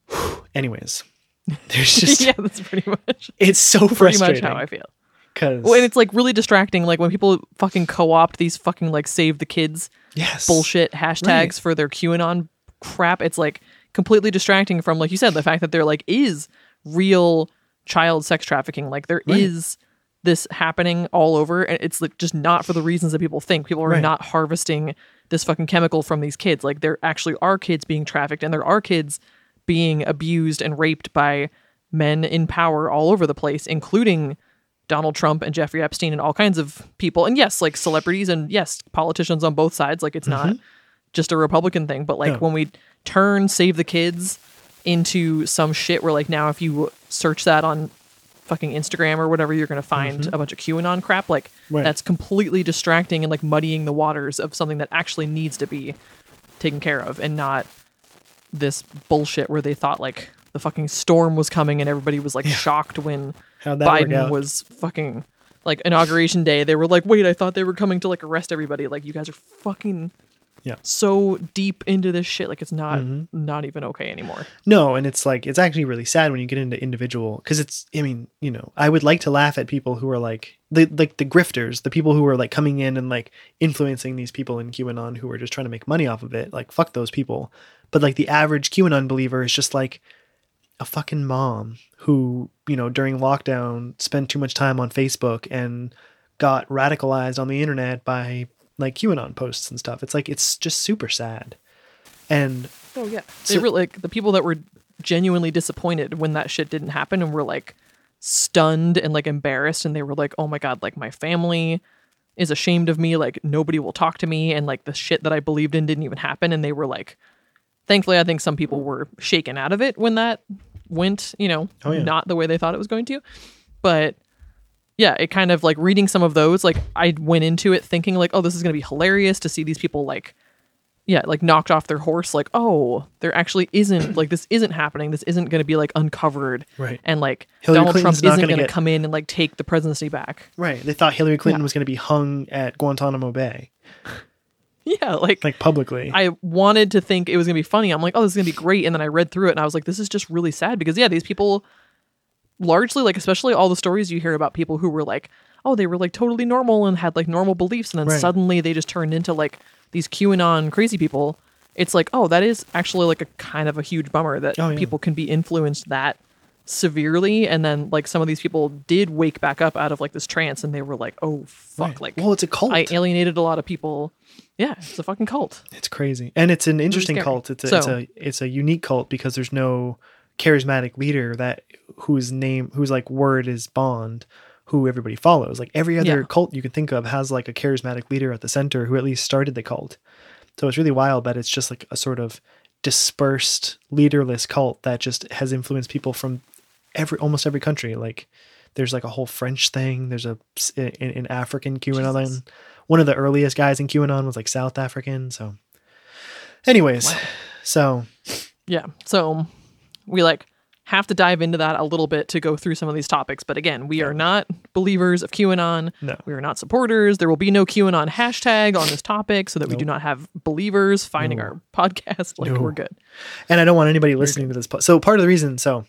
*sighs* Anyways, *laughs* there's just
yeah, that's pretty much
it's so
pretty much
frustrating
how I feel.
because
Well, and it's like really distracting. Like when people fucking co-opt these fucking like save the kids
yes
bullshit hashtags
Right.
for their QAnon crap. It's like completely distracting from, like you said, the fact that there like is real child sex trafficking. Like there is
Right.
This happening all over, and it's like just not for the reasons that people think. People are
Right.
not harvesting this fucking chemical from these kids. Like there actually are kids being trafficked, and there are kids being abused and raped by men in power all over the place, including Donald Trump and Jeffrey Epstein and all kinds of people. And yes, like celebrities and yes, politicians on both sides. Like it's not mm-hmm. just a Republican thing, but like
No.
when we turn Save the Kids into some shit where like now if you search that on fucking Instagram or whatever, you're gonna find a bunch of QAnon crap. Like
Right.
that's completely distracting and like muddying the waters of something that actually needs to be taken care of and not this bullshit where they thought like the fucking storm was coming and everybody was like shocked when Biden was fucking like inauguration day. They were like, wait, I thought they were coming to like arrest everybody. Like you guys are fucking
Yeah.
so deep into this shit. Like it's not
Mm-hmm.
not even okay anymore.
No, and it's like it's actually really sad when you get into individual because it's. I mean, you know, I would like to laugh at people who are like the like the grifters, the people who are like coming in and like influencing these people in QAnon who are just trying to make money off of it. Like fuck those people. But like the average QAnon believer is just like, a fucking mom who, you know, during lockdown spent too much time on Facebook and got radicalized on the internet by like QAnon posts and stuff. It's like it's just super sad. And
Oh yeah. They
So-
were like the people that were genuinely disappointed when that shit didn't happen and were like stunned and like embarrassed and they were like, "Oh my god, like my family is ashamed of me, like nobody will talk to me and like the shit that I believed in didn't even happen." And they were like thankfully I think some people were shaken out of it when that went, you know,
Oh, yeah.
not the way they thought it was going to. But yeah, it kind of like reading some of those, like I went into it thinking like, oh, this is gonna be hilarious to see these people like yeah, like knocked off their horse, like, oh, there actually isn't like this isn't happening. This isn't gonna be like uncovered.
Right.
And like
Hillary
Donald
Clinton's
Trump isn't
gonna
gonna,
get-
come in and like take the presidency back.
right, they thought Hillary Clinton
Yeah.
was going to be hung at Guantanamo Bay, *laughs*
Yeah, like,
like publicly.
I wanted to think it was gonna be funny. I'm like, oh, this is gonna be great. And then I read through it and I was like, this is just really sad because yeah, these people largely like especially all the stories you hear about people who were like, oh, they were like totally normal and had like normal beliefs, and then
Right.
suddenly they just turned into like these QAnon crazy people. It's like, oh, that is actually like a kind of a huge bummer that
Oh, yeah.
people can be influenced that severely and then like some of these people did wake back up out of like this trance and they were like oh fuck
Right.
like
well, it's a cult.
i alienated a lot of people yeah it's a fucking cult
It's crazy, and it's an interesting
scary.
cult. It's a, it's a it's a unique cult because there's no charismatic leader that whose name whose like word is Bond, who everybody follows. Like every other
Yeah.
cult you can think of has like a charismatic leader at the center who at least started the cult. So it's really wild that it's just like a sort of dispersed, leaderless cult that just has influenced people from every almost every country. Like there's like a whole French thing. There's a in, in African QAnon.
Jesus.
One of the earliest guys in QAnon was like South African. So, anyways,
Wow.
so
yeah so we like have to dive into that a little bit to go through some of these topics but again we are not believers of qanon.
No,
we are not supporters. There will be no qanon hashtag on this topic so that we do not have believers finding
No.
our podcast. Like
No.
we're good.
And I don't want anybody listening to this. po- So part of the reason, so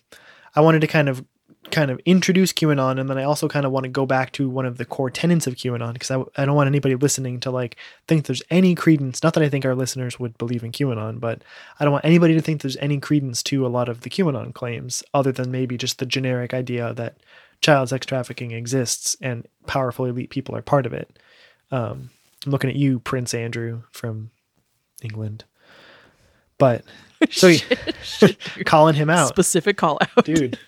I wanted to kind of kind of introduce QAnon, and then I also kind of want to go back to one of the core tenets of QAnon because I, I don't want anybody listening to like think there's any credence. Not that I think our listeners would believe in QAnon, but I don't want anybody to think there's any credence to a lot of the QAnon claims, other than maybe just the generic idea that child sex trafficking exists and powerful elite people are part of it. Um, I'm looking at you, Prince Andrew from England, but so *laughs* *laughs* calling him out
specific call out
dude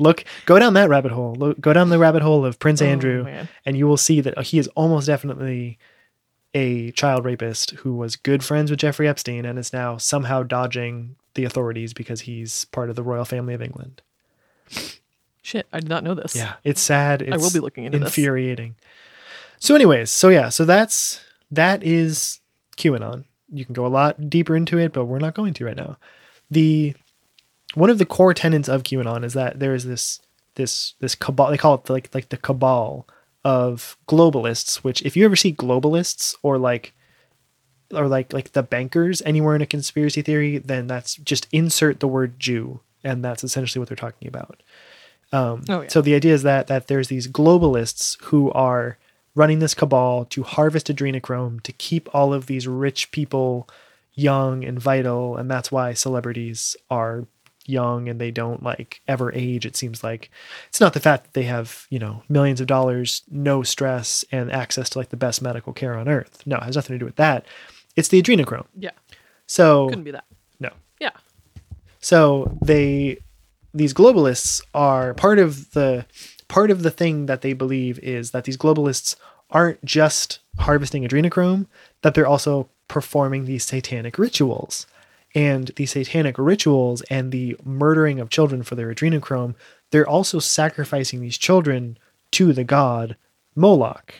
look go down that rabbit hole. Look, go down the rabbit hole of prince
Oh,
andrew and you will see that he is almost definitely a child rapist who was good friends with jeffrey epstein and is now somehow dodging the authorities because he's part of the royal family of england.
Shit i did not know this.
Yeah it's sad. It's
I will be looking into this.
infuriating. So anyways so yeah so that's that is qanon. You can go a lot deeper into it but we're not going to right now. The one of the core tenets of QAnon is that there is this this this cabal they call it like like the cabal of globalists which if you ever see globalists or like or like like the bankers anywhere in a conspiracy theory then that's just insert the word Jew and that's essentially what they're talking about um,
Oh, yeah.
so the idea is that that there's these globalists who are running this cabal to harvest adrenochrome to keep all of these rich people young and vital and that's why celebrities are young and they don't like ever age it seems like. It's not the fact that they have you know millions of dollars no stress and access to like the best medical care on earth. No it has nothing to do with that. It's the adrenochrome.
Yeah.
So
couldn't be that.
No.
Yeah.
So they these globalists are part of the part of the thing that they believe is that these globalists aren't just harvesting adrenochrome, that they're also performing these satanic rituals. And the satanic rituals and the murdering of children for their adrenochrome, they're also sacrificing these children to the god Moloch.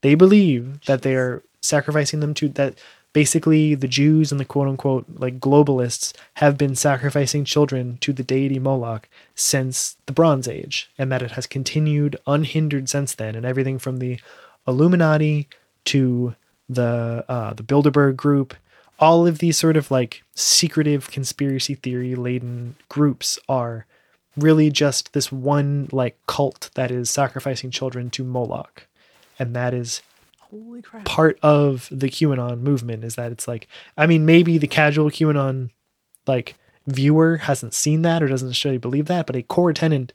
They believe that they are sacrificing them to that basically the Jews and the quote unquote like globalists have been sacrificing children to the deity Moloch since the Bronze Age, and that it has continued unhindered since then. And everything from the Illuminati to the uh, the Bilderberg group, all of these sort of like secretive conspiracy theory laden groups are really just this one like cult that is sacrificing children to Moloch. And that is
holy crap
part of the QAnon movement is that it's like I mean maybe the casual QAnon like viewer hasn't seen that or doesn't necessarily believe that, but a core tenant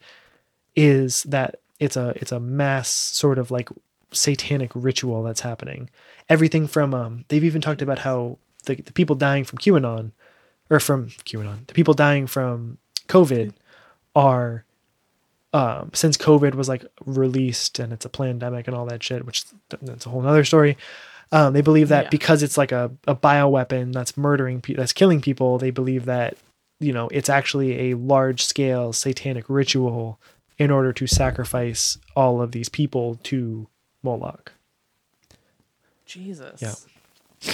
is that it's a it's a mass sort of like satanic ritual that's happening. Everything from um they've even talked about how the, the people dying from QAnon or from QAnon, the people dying from COVID are um since COVID was like released and it's a pandemic and all that shit, which that's a whole nother story. Um, they believe that
Yeah.
because it's like a, a bioweapon that's murdering, pe- that's killing people, they believe that, you know, it's actually a large scale satanic ritual in order to sacrifice all of these people to Moloch.
Jesus.
Yeah.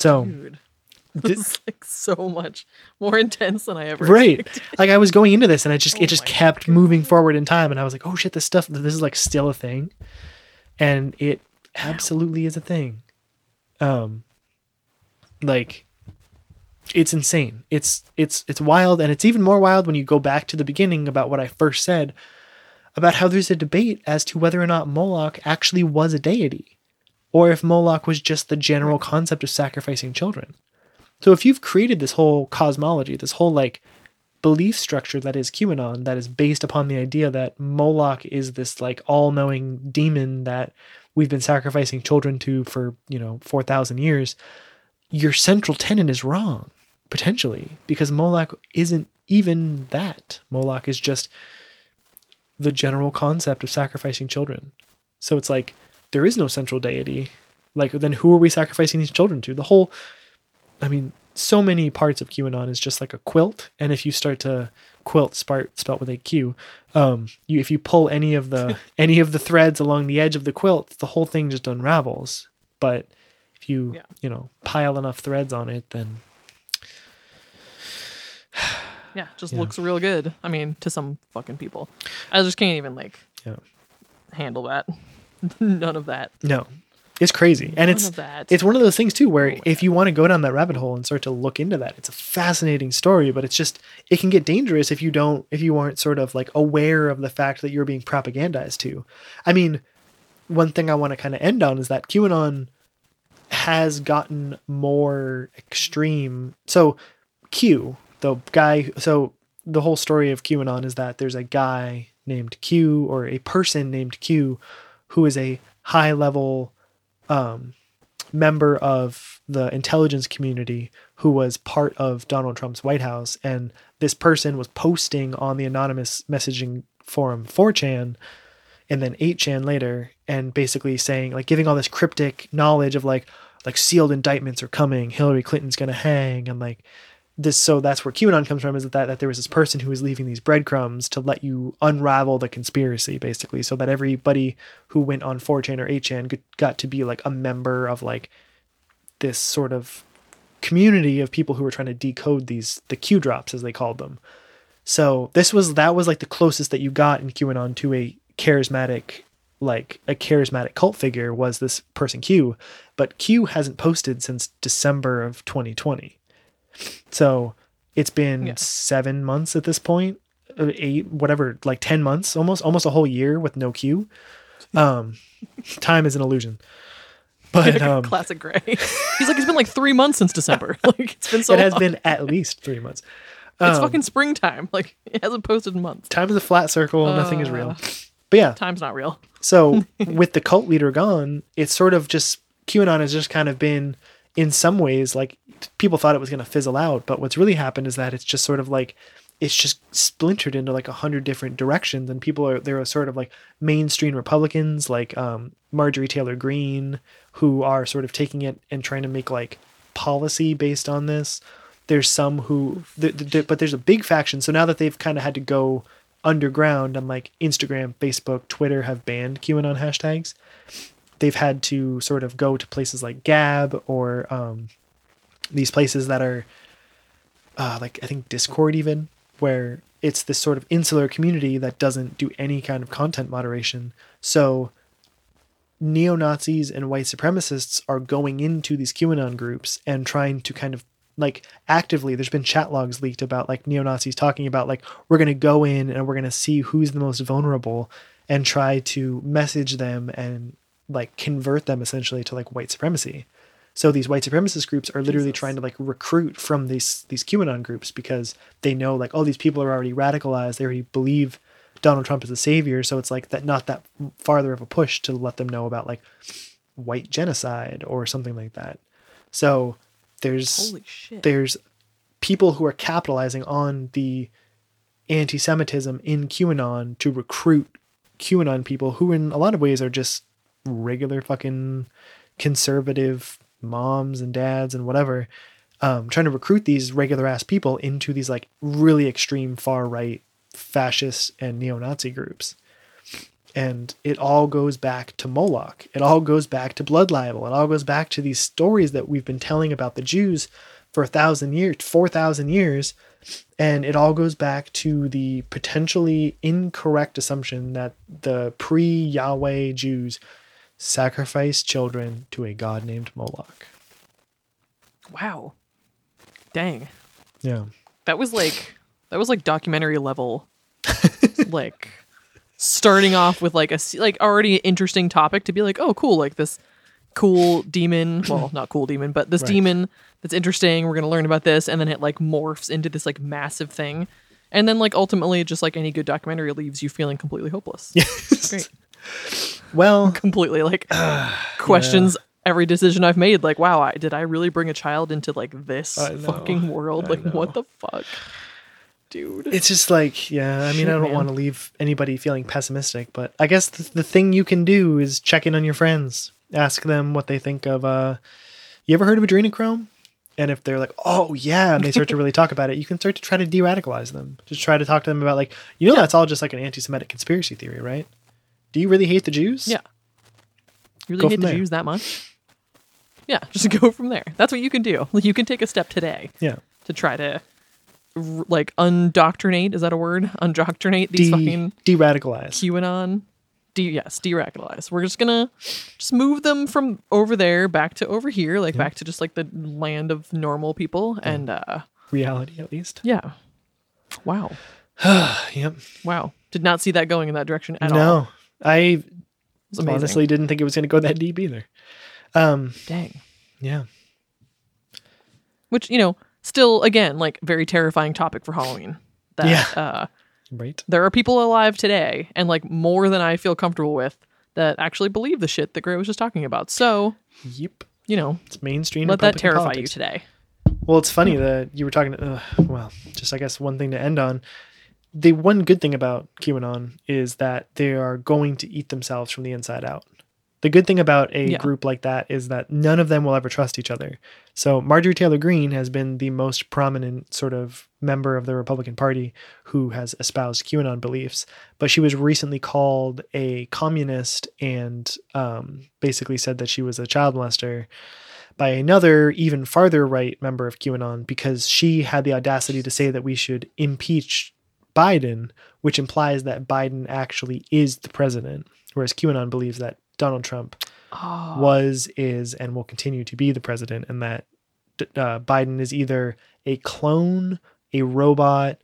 So,
Dude. *laughs* This is like so much more intense than I ever
right.
expected.
Like I was going into this and I just,
Oh
it just kept moving forward in time. And I was like, oh shit, this stuff, this is like still a thing. And it absolutely is a thing. Um, like it's insane. It's, it's, it's wild. And it's even more wild when you go back to the beginning about what I first said about how there's a debate as to whether or not Moloch actually was a deity or if Moloch was just the general concept of sacrificing children. So if you've created this whole cosmology, this whole like belief structure that is QAnon, that is based upon the idea that Moloch is this like all-knowing demon that we've been sacrificing children to for, you know, 4,000 years, your central tenet is wrong, potentially, because Moloch isn't even that. Moloch is just the general concept of sacrificing children. So it's like there is no central deity. Like then who are we sacrificing these children to? The whole I mean, so many parts of QAnon is just like a quilt, and if you start to quilt spart spelt with a Q, um, you if you pull any of the *laughs* any of the threads along the edge of the quilt, the whole thing just unravels. But if you
Yeah.
you know pile enough threads on it, then *sighs*
Yeah, just
Yeah.
looks real good. I mean, to some fucking people. I just can't even like
Yeah.
handle that. *laughs* None of that.
no, it's crazy, and
None
it's
that.
it's one of those things too where
Oh
if you want to go down that rabbit hole and start to look into that it's a fascinating story but it's just it can get dangerous if you don't if you aren't sort of like aware of the fact that you're being propagandized to. I mean one thing i want to kind of end on is that qanon has gotten more extreme. So q the guy so the whole story of qanon is that there's a guy named q or a person named q who is a high level um, member of the intelligence community who was part of Donald Trump's White House. And this person was posting on the anonymous messaging forum 4chan and then 8chan later and basically saying, like, giving all this cryptic knowledge of like, like sealed indictments are coming, Hillary Clinton's to hang, and like, this so that's where QAnon comes from is that, that there was this person who was leaving these breadcrumbs to let you unravel the conspiracy basically so that everybody who went on 4chan or 8chan got- got to be like a member of like this sort of community of people who were trying to decode these the Q drops as they called them. So this was that was like the closest that you got in QAnon to a charismatic like a charismatic cult figure was this person Q, but Q hasn't posted since December of 2020. So it's been
Yeah.
seven months at this uh, eight, whatever, like 10 months, almost, almost a whole year with no Q. Um, *laughs* time is an illusion. But *laughs* um,
Classic Gray. He's like, it's been like three months since December. *laughs* like, it's been so
it has
long.
been at least three months.
It's
um,
fucking springtime. Like, it hasn't posted in months.
Time is a flat circle. nothing is real.
Uh.
But yeah,
Time's not real.
So with the cult leader gone, it's sort of just QAnon has just kind of been in some ways like people thought it was going to fizzle out, but what's really happened is that it's just sort of like it's just splintered into like a hundred different directions, and people are there are sort of like mainstream Republicans like um, Marjorie Taylor Greene who are sort of taking it and trying to make like policy based on this. There's some who, but there's a big faction. So now that they've kind of had to go underground and like Instagram, Facebook, Twitter have banned QAnon hashtags, they've had to sort of go to places like Gab or um, these places that are uh, like I think Discord even, where it's this sort of insular community that doesn't do any kind of content moderation. So neo Nazis and white supremacists are going into these QAnon groups and trying to kind of like actively there's been chat logs leaked about like neo Nazis talking about like we're going to go in and we're going to see who's the most vulnerable and try to message them and like convert them essentially to like white supremacy. So these white supremacist groups are literally
Jesus.
trying to like recruit from these these QAnon groups because they know like oh these people are already radicalized. They already believe Donald Trump is a savior. So it's like that not that farther of a push to let them know about like white genocide or something like that. So there's
Holy shit.
there's people who are capitalizing on the anti-Semitism in QAnon to recruit QAnon people who, in a lot of ways, are just regular fucking conservative moms and dads and whatever, um, trying to recruit these regular ass people into these like really extreme far right fascist and neo-Nazi groups. And it all goes back to Moloch. It all goes back to blood libel. It all goes back to these stories that we've been telling about the Jews for a thousand years, four thousand years, and it all goes back to the potentially incorrect assumption that the pre-Yahweh Jews sacrificed children to a god named Moloch.
wow. Dang.
Yeah.
That was like that was like documentary level *laughs* like starting off with like a like already an interesting topic to be like, "Oh, cool, like this cool demon, *clears throat* well, not cool demon, but this
Right.
demon that's interesting. We're going to learn about this." And then it like morphs into this like massive thing. And then like ultimately just like any good documentary leaves you feeling completely hopeless. *laughs* Yes. Great.
Well, *laughs*
completely like *sighs* questions every decision I've made. Like, wow, I, did I really bring a child into like this fucking world?
I
Like, what the fuck, dude?
it's just like, yeah, I mean,
Shit,
I don't want to leave anybody feeling pessimistic, but I guess the, the thing you can do is check in on your friends, ask them what they think of. uh You ever heard of adrenochrome? And if they're like, oh yeah, and they start to really talk about it, you can start to try to de-radicalize them. Just try to talk to them about like, you know, that's all just like an anti-Semitic conspiracy theory, right? Do you really hate the Jews?
Yeah. You really
Go
hate the
there.
Jews that much? Yeah, just *laughs* go from there. That's what you can do. Like, *laughs* you can take a step today
Yeah.
to try to like undoctrinate. Is that a word? Undoctrinate these
De-
fucking
de-radicalize.
QAnon. De- yes, de-radicalize. We're just gonna just move them from over there back to over here, like back to just like the land of normal people. And uh
Reality, at least.
yeah. Wow. *sighs*
yep.
Wow. Did not see that going in that direction at all.
No, I
It was amazing.
honestly didn't think it was going to go that deep either. Um,
Dang.
yeah.
Which, you know, still again, like very terrifying topic for Halloween. That
Yeah.
uh
Right.
there are people alive today and like more than I feel comfortable with that actually believe the shit that Gray was just talking about. So,
Yep.
you know,
It's mainstream.
let that terrify
politics.
you today.
Well, it's funny that you were talking. Uh, well, just I guess one thing to end on. The one good thing about QAnon is that they are going to eat themselves from the inside out. The good thing about a
Yeah.
group like that is that none of them will ever trust each other. So Marjorie Taylor Greene has been the most prominent sort of member of the Republican Party who has espoused QAnon beliefs, but she was recently called a communist and um, basically said that she was a child molester by another even farther right member of QAnon because she had the audacity to say that we should impeach Biden, which implies that Biden actually is the president, whereas QAnon believes that Donald Trump
Oh,
was, is, and will continue to be the president, and that uh, Biden is either a clone, a robot,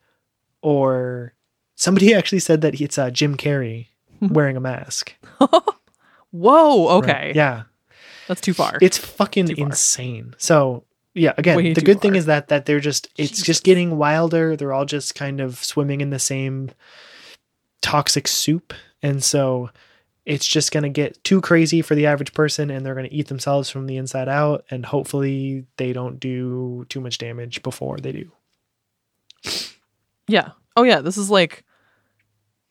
or somebody *laughs* actually said that it's uh, Jim Carrey wearing a mask. *laughs*
whoa,
Right.
okay.
Yeah.
That's too far.
it's fucking
far.
insane. So yeah, again,
Way
the good thing is that that they're just it's
Jesus.
just getting wilder. They're all just kind of swimming in the same toxic soup, and so it's just gonna get too crazy for the average person, and they're gonna eat themselves from the inside out, and hopefully they don't do too much damage before they do.
Yeah. Oh yeah, this is like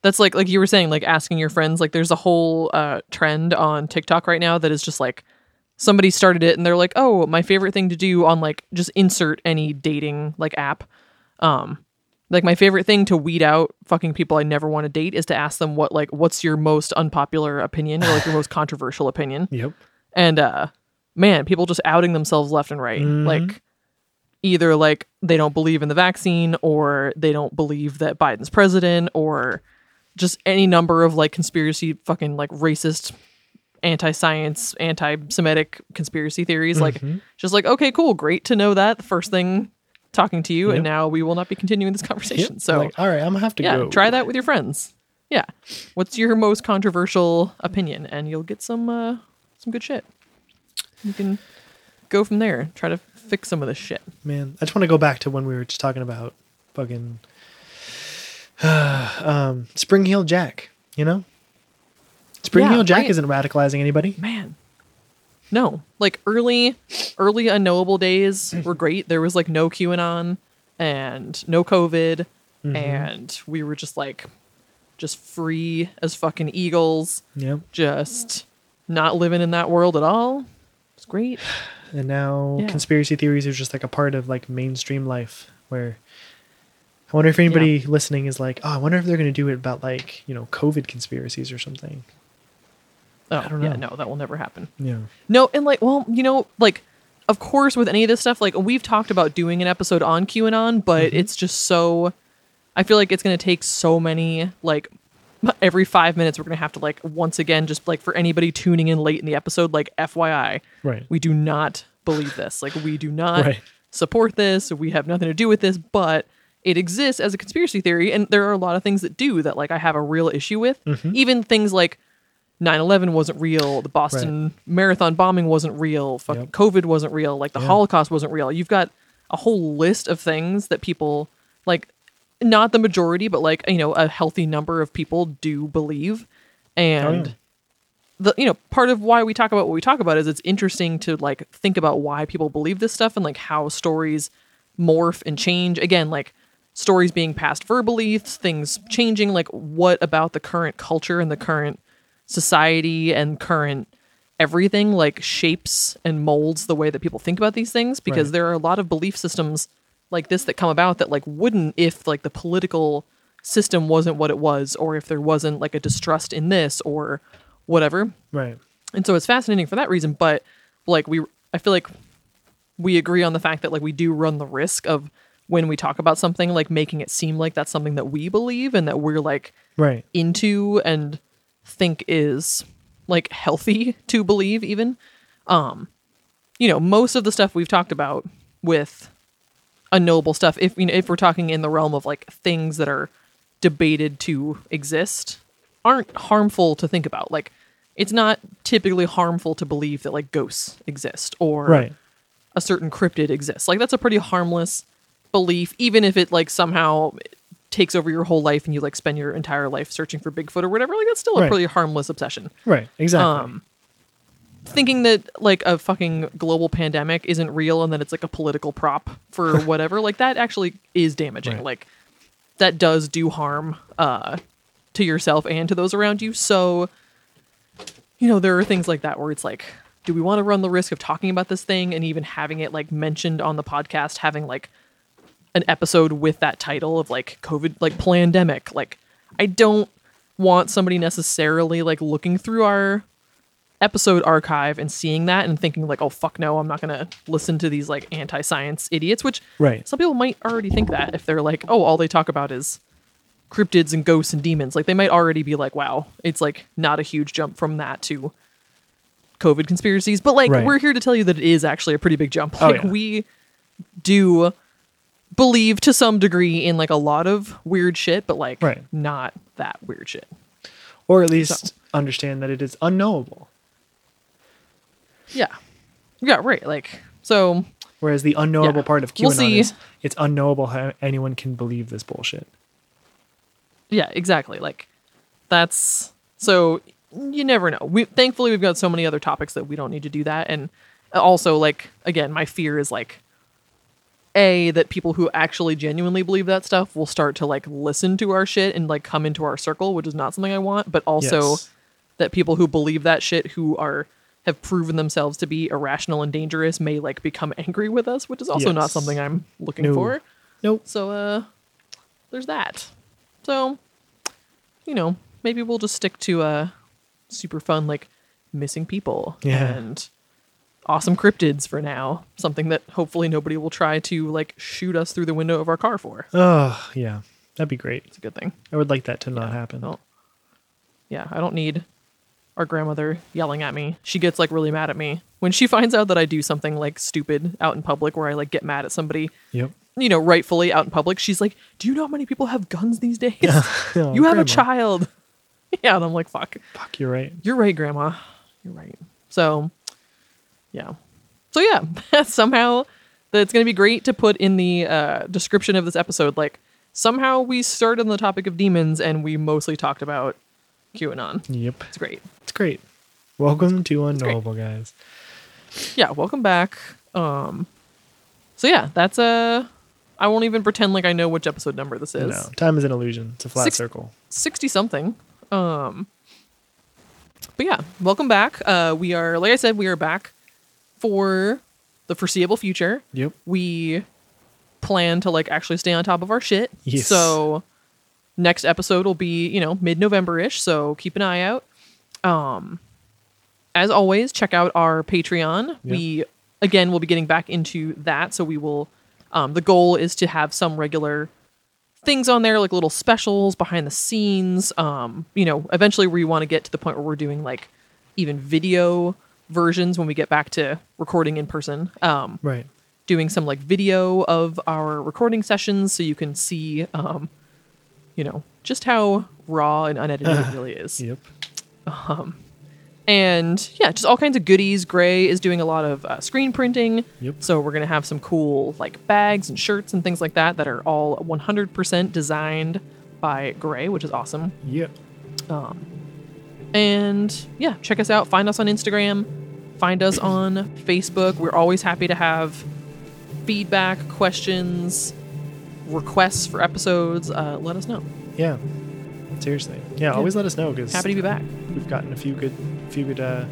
that's like like you were saying like asking your friends like there's a whole uh trend on TikTok right now that is just like somebody started it and they're like, "Oh, my favorite thing to do on like just insert any dating like app." Um like my favorite thing to weed out fucking people I never want to date is to ask them what like what's your most unpopular opinion or like your most *laughs* controversial opinion.
Yep.
And uh man, people just outing themselves left and right.
Mhm.
Like either like they don't believe in the vaccine or they don't believe that Biden's president or just any number of like conspiracy fucking like racist anti-science anti-semitic conspiracy theories like
Mhm.
just like okay cool great to know that the first thing talking to you
Yep.
and now we will not be continuing this
Yep.
conversation so
like, all right, I'm gonna have to
yeah
go.
try that with your friends yeah what's your most controversial opinion and you'll get some uh some good shit you can go from there. Try to fix some of this shit.
Man, I just want to go back to when we were just talking about fucking *sighs* um, Spring Heel Jack. You know, Spring
Yeah,
Heel Jack
right.
isn't radicalizing anybody.
Man. No. Like early early unknowable days were great. There was like no QAnon and no COVID
Mm-hmm.
and we were just like just free as fucking eagles,
Yeah,
just not living in that world at all. It's great. *sighs*
and now
Yeah.
conspiracy theories are just like a part of like mainstream life. Where I wonder if anybody listening is like, oh, I wonder if they're going to do it about like you know COVID conspiracies or something.
Oh,
I don't
yeah, no, that will never happen.
Yeah,
No, and like, well, you know, like, of course, with any of this stuff, like, we've talked about doing an episode on QAnon, but
Mm-hmm.
it's just so. I feel like it's going to take so many, like, every five minutes, we're going to have to, like, once again, just like for anybody tuning in late in the episode, like, FYI,
right.
we do not believe this. Like, we do not
Right.
support this. We have nothing to do with this, but it exists as a conspiracy theory. And there are a lot of things that do that, like, I have a real issue with.
Mm-hmm.
Even things like 9 11 wasn't real, the Boston Marathon bombing wasn't real, fucking
Yep.
COVID wasn't real, like, the
Yeah.
Holocaust wasn't real. You've got a whole list of things that people, like, not the majority, but like, you know, a healthy number of people do believe. Oh, and
Oh, yeah.
the you know part of why we talk about what we talk about is it's interesting to like think about why people believe this stuff and like how stories morph and change again like stories being passed verbally things changing like what about the current culture and the current society and current everything like shapes and molds the way that people think about these things because
Right.
there are a lot of belief systems like this that come about that like wouldn't if like the political system wasn't what it was or if there wasn't like a distrust in this or whatever
Right.
and so it's fascinating for that reason but like we i feel like we agree on the fact that like we do run the risk of when we talk about something like making it seem like that's something that we believe and that we're like
Right.
into and think is like healthy to believe even um you know most of the stuff we've talked about with unknowable stuff if you know if we're talking in the realm of like things that are debated to exist aren't harmful to think about like it's not typically harmful to believe that like ghosts exist or
Right.
a certain cryptid exists. Like that's a pretty harmless belief, even if it like somehow takes over your whole life and you like spend your entire life searching for Bigfoot or whatever. Like that's still a
Right.
pretty harmless obsession.
Right. Exactly.
Um, thinking that like a fucking global pandemic isn't real and that it's like a political prop for *laughs* whatever, like that actually is damaging.
Right.
Like that does do harm uh to yourself and to those around you. So you know, there are things like that where it's like do we want to run the risk of talking about this thing and even having it like mentioned on the podcast having like an episode with that title of like covid like pandemic like i don't want somebody necessarily like looking through our episode archive and seeing that and thinking like oh fuck no i'm not gonna listen to these like anti-science idiots which
Right.
some people might already think that if they're like oh all they talk about is cryptids and ghosts and demons like they might already be like wow it's like not a huge jump from that to covid conspiracies but like
Right.
we're here to tell you that it is actually a pretty big jump
Oh,
like
yeah.
we do believe to some degree in like a lot of weird shit but like
Right.
not that weird shit
Or at least understand that it is unknowable.
yeah yeah right like so
Whereas the unknowable
Yeah.
part of QAnon
We'll see.
is it's unknowable how anyone can believe this bullshit.
Yeah, exactly. Like that's so you never know. We thankfully we've got so many other topics that we don't need to do that and uh, also like again, my fear is like a that people who actually genuinely believe that stuff will start to like listen to our shit and like come into our circle, which is not something I want, but also
Yes.
that people who believe that shit who are have proven themselves to be irrational and dangerous may like become angry with us, which is also not something I'm looking
No.
for.
Nope.
So uh there's that. So you know, maybe we'll just stick to uh super fun like missing people
Yeah.
and awesome cryptids for now. Something that hopefully nobody will try to like shoot us through the window of our car for.
Oh, yeah. That'd be great.
It's a good thing.
I would like that to not
Yeah,
happen.
Don't- yeah, I don't need our grandmother yelling at me. She gets like really mad at me when she finds out that I do something like stupid out in public where I like get mad at somebody
Yep.
you know, rightfully out in public, she's like, "Do you know how many people have guns these days? *laughs*
Oh, *laughs*
you have
grandma.
a child." *laughs* Yeah, and I'm like, "Fuck,
Fuck, you're right.
you're right, Grandma. You're right." So, yeah. So yeah, *laughs* somehow that's going to be great to put in the uh, description of this episode. Like somehow we started on the topic of demons and we mostly talked about QAnon.
Yep.
It's great.
It's great. Welcome to. Unknowable, guys.
Yeah, welcome back. Um, so yeah, that's a. I won't even pretend like I know which episode number this is.
No, time is an illusion. It's a flat
Six-
circle.
60 something. Um But yeah, welcome back. Uh we are like I said we are back for the foreseeable future.
Yep.
We plan to like actually stay on top of our shit.
Yes.
So next episode will be, you know, mid-November-ish, so keep an eye out. Um as always, check out our Patreon. We again will be getting back into that, so we will um the goal is to have some regular things on there like little specials behind the scenes um you know eventually we want to get to the point where we're doing like even video versions when we get back to recording in person um
Right.
doing some like video of our recording sessions so you can see um you know just how raw and unedited it *laughs* really is
Yep.
and yeah just all kinds of goodies gray is doing a lot of uh, screen printing
Yep.
so we're gonna have some cool like bags and shirts and things like that that are all 100% designed by gray which is awesome
Yep.
And yeah check us out find us on instagram find us on facebook we're always happy to have feedback questions requests for episodes uh, let us know
Yeah. Seriously. Yeah. Always let us know because
happy to be back
we've gotten a few good, few good uh,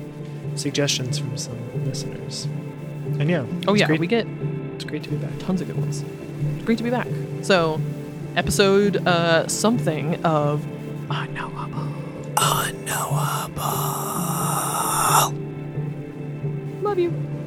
suggestions from some listeners. And yeah.
oh yeah
great,
we get
It's great to be back.
tons of good ones it's great to be back so episode uh something of unknowable unknowable. Love you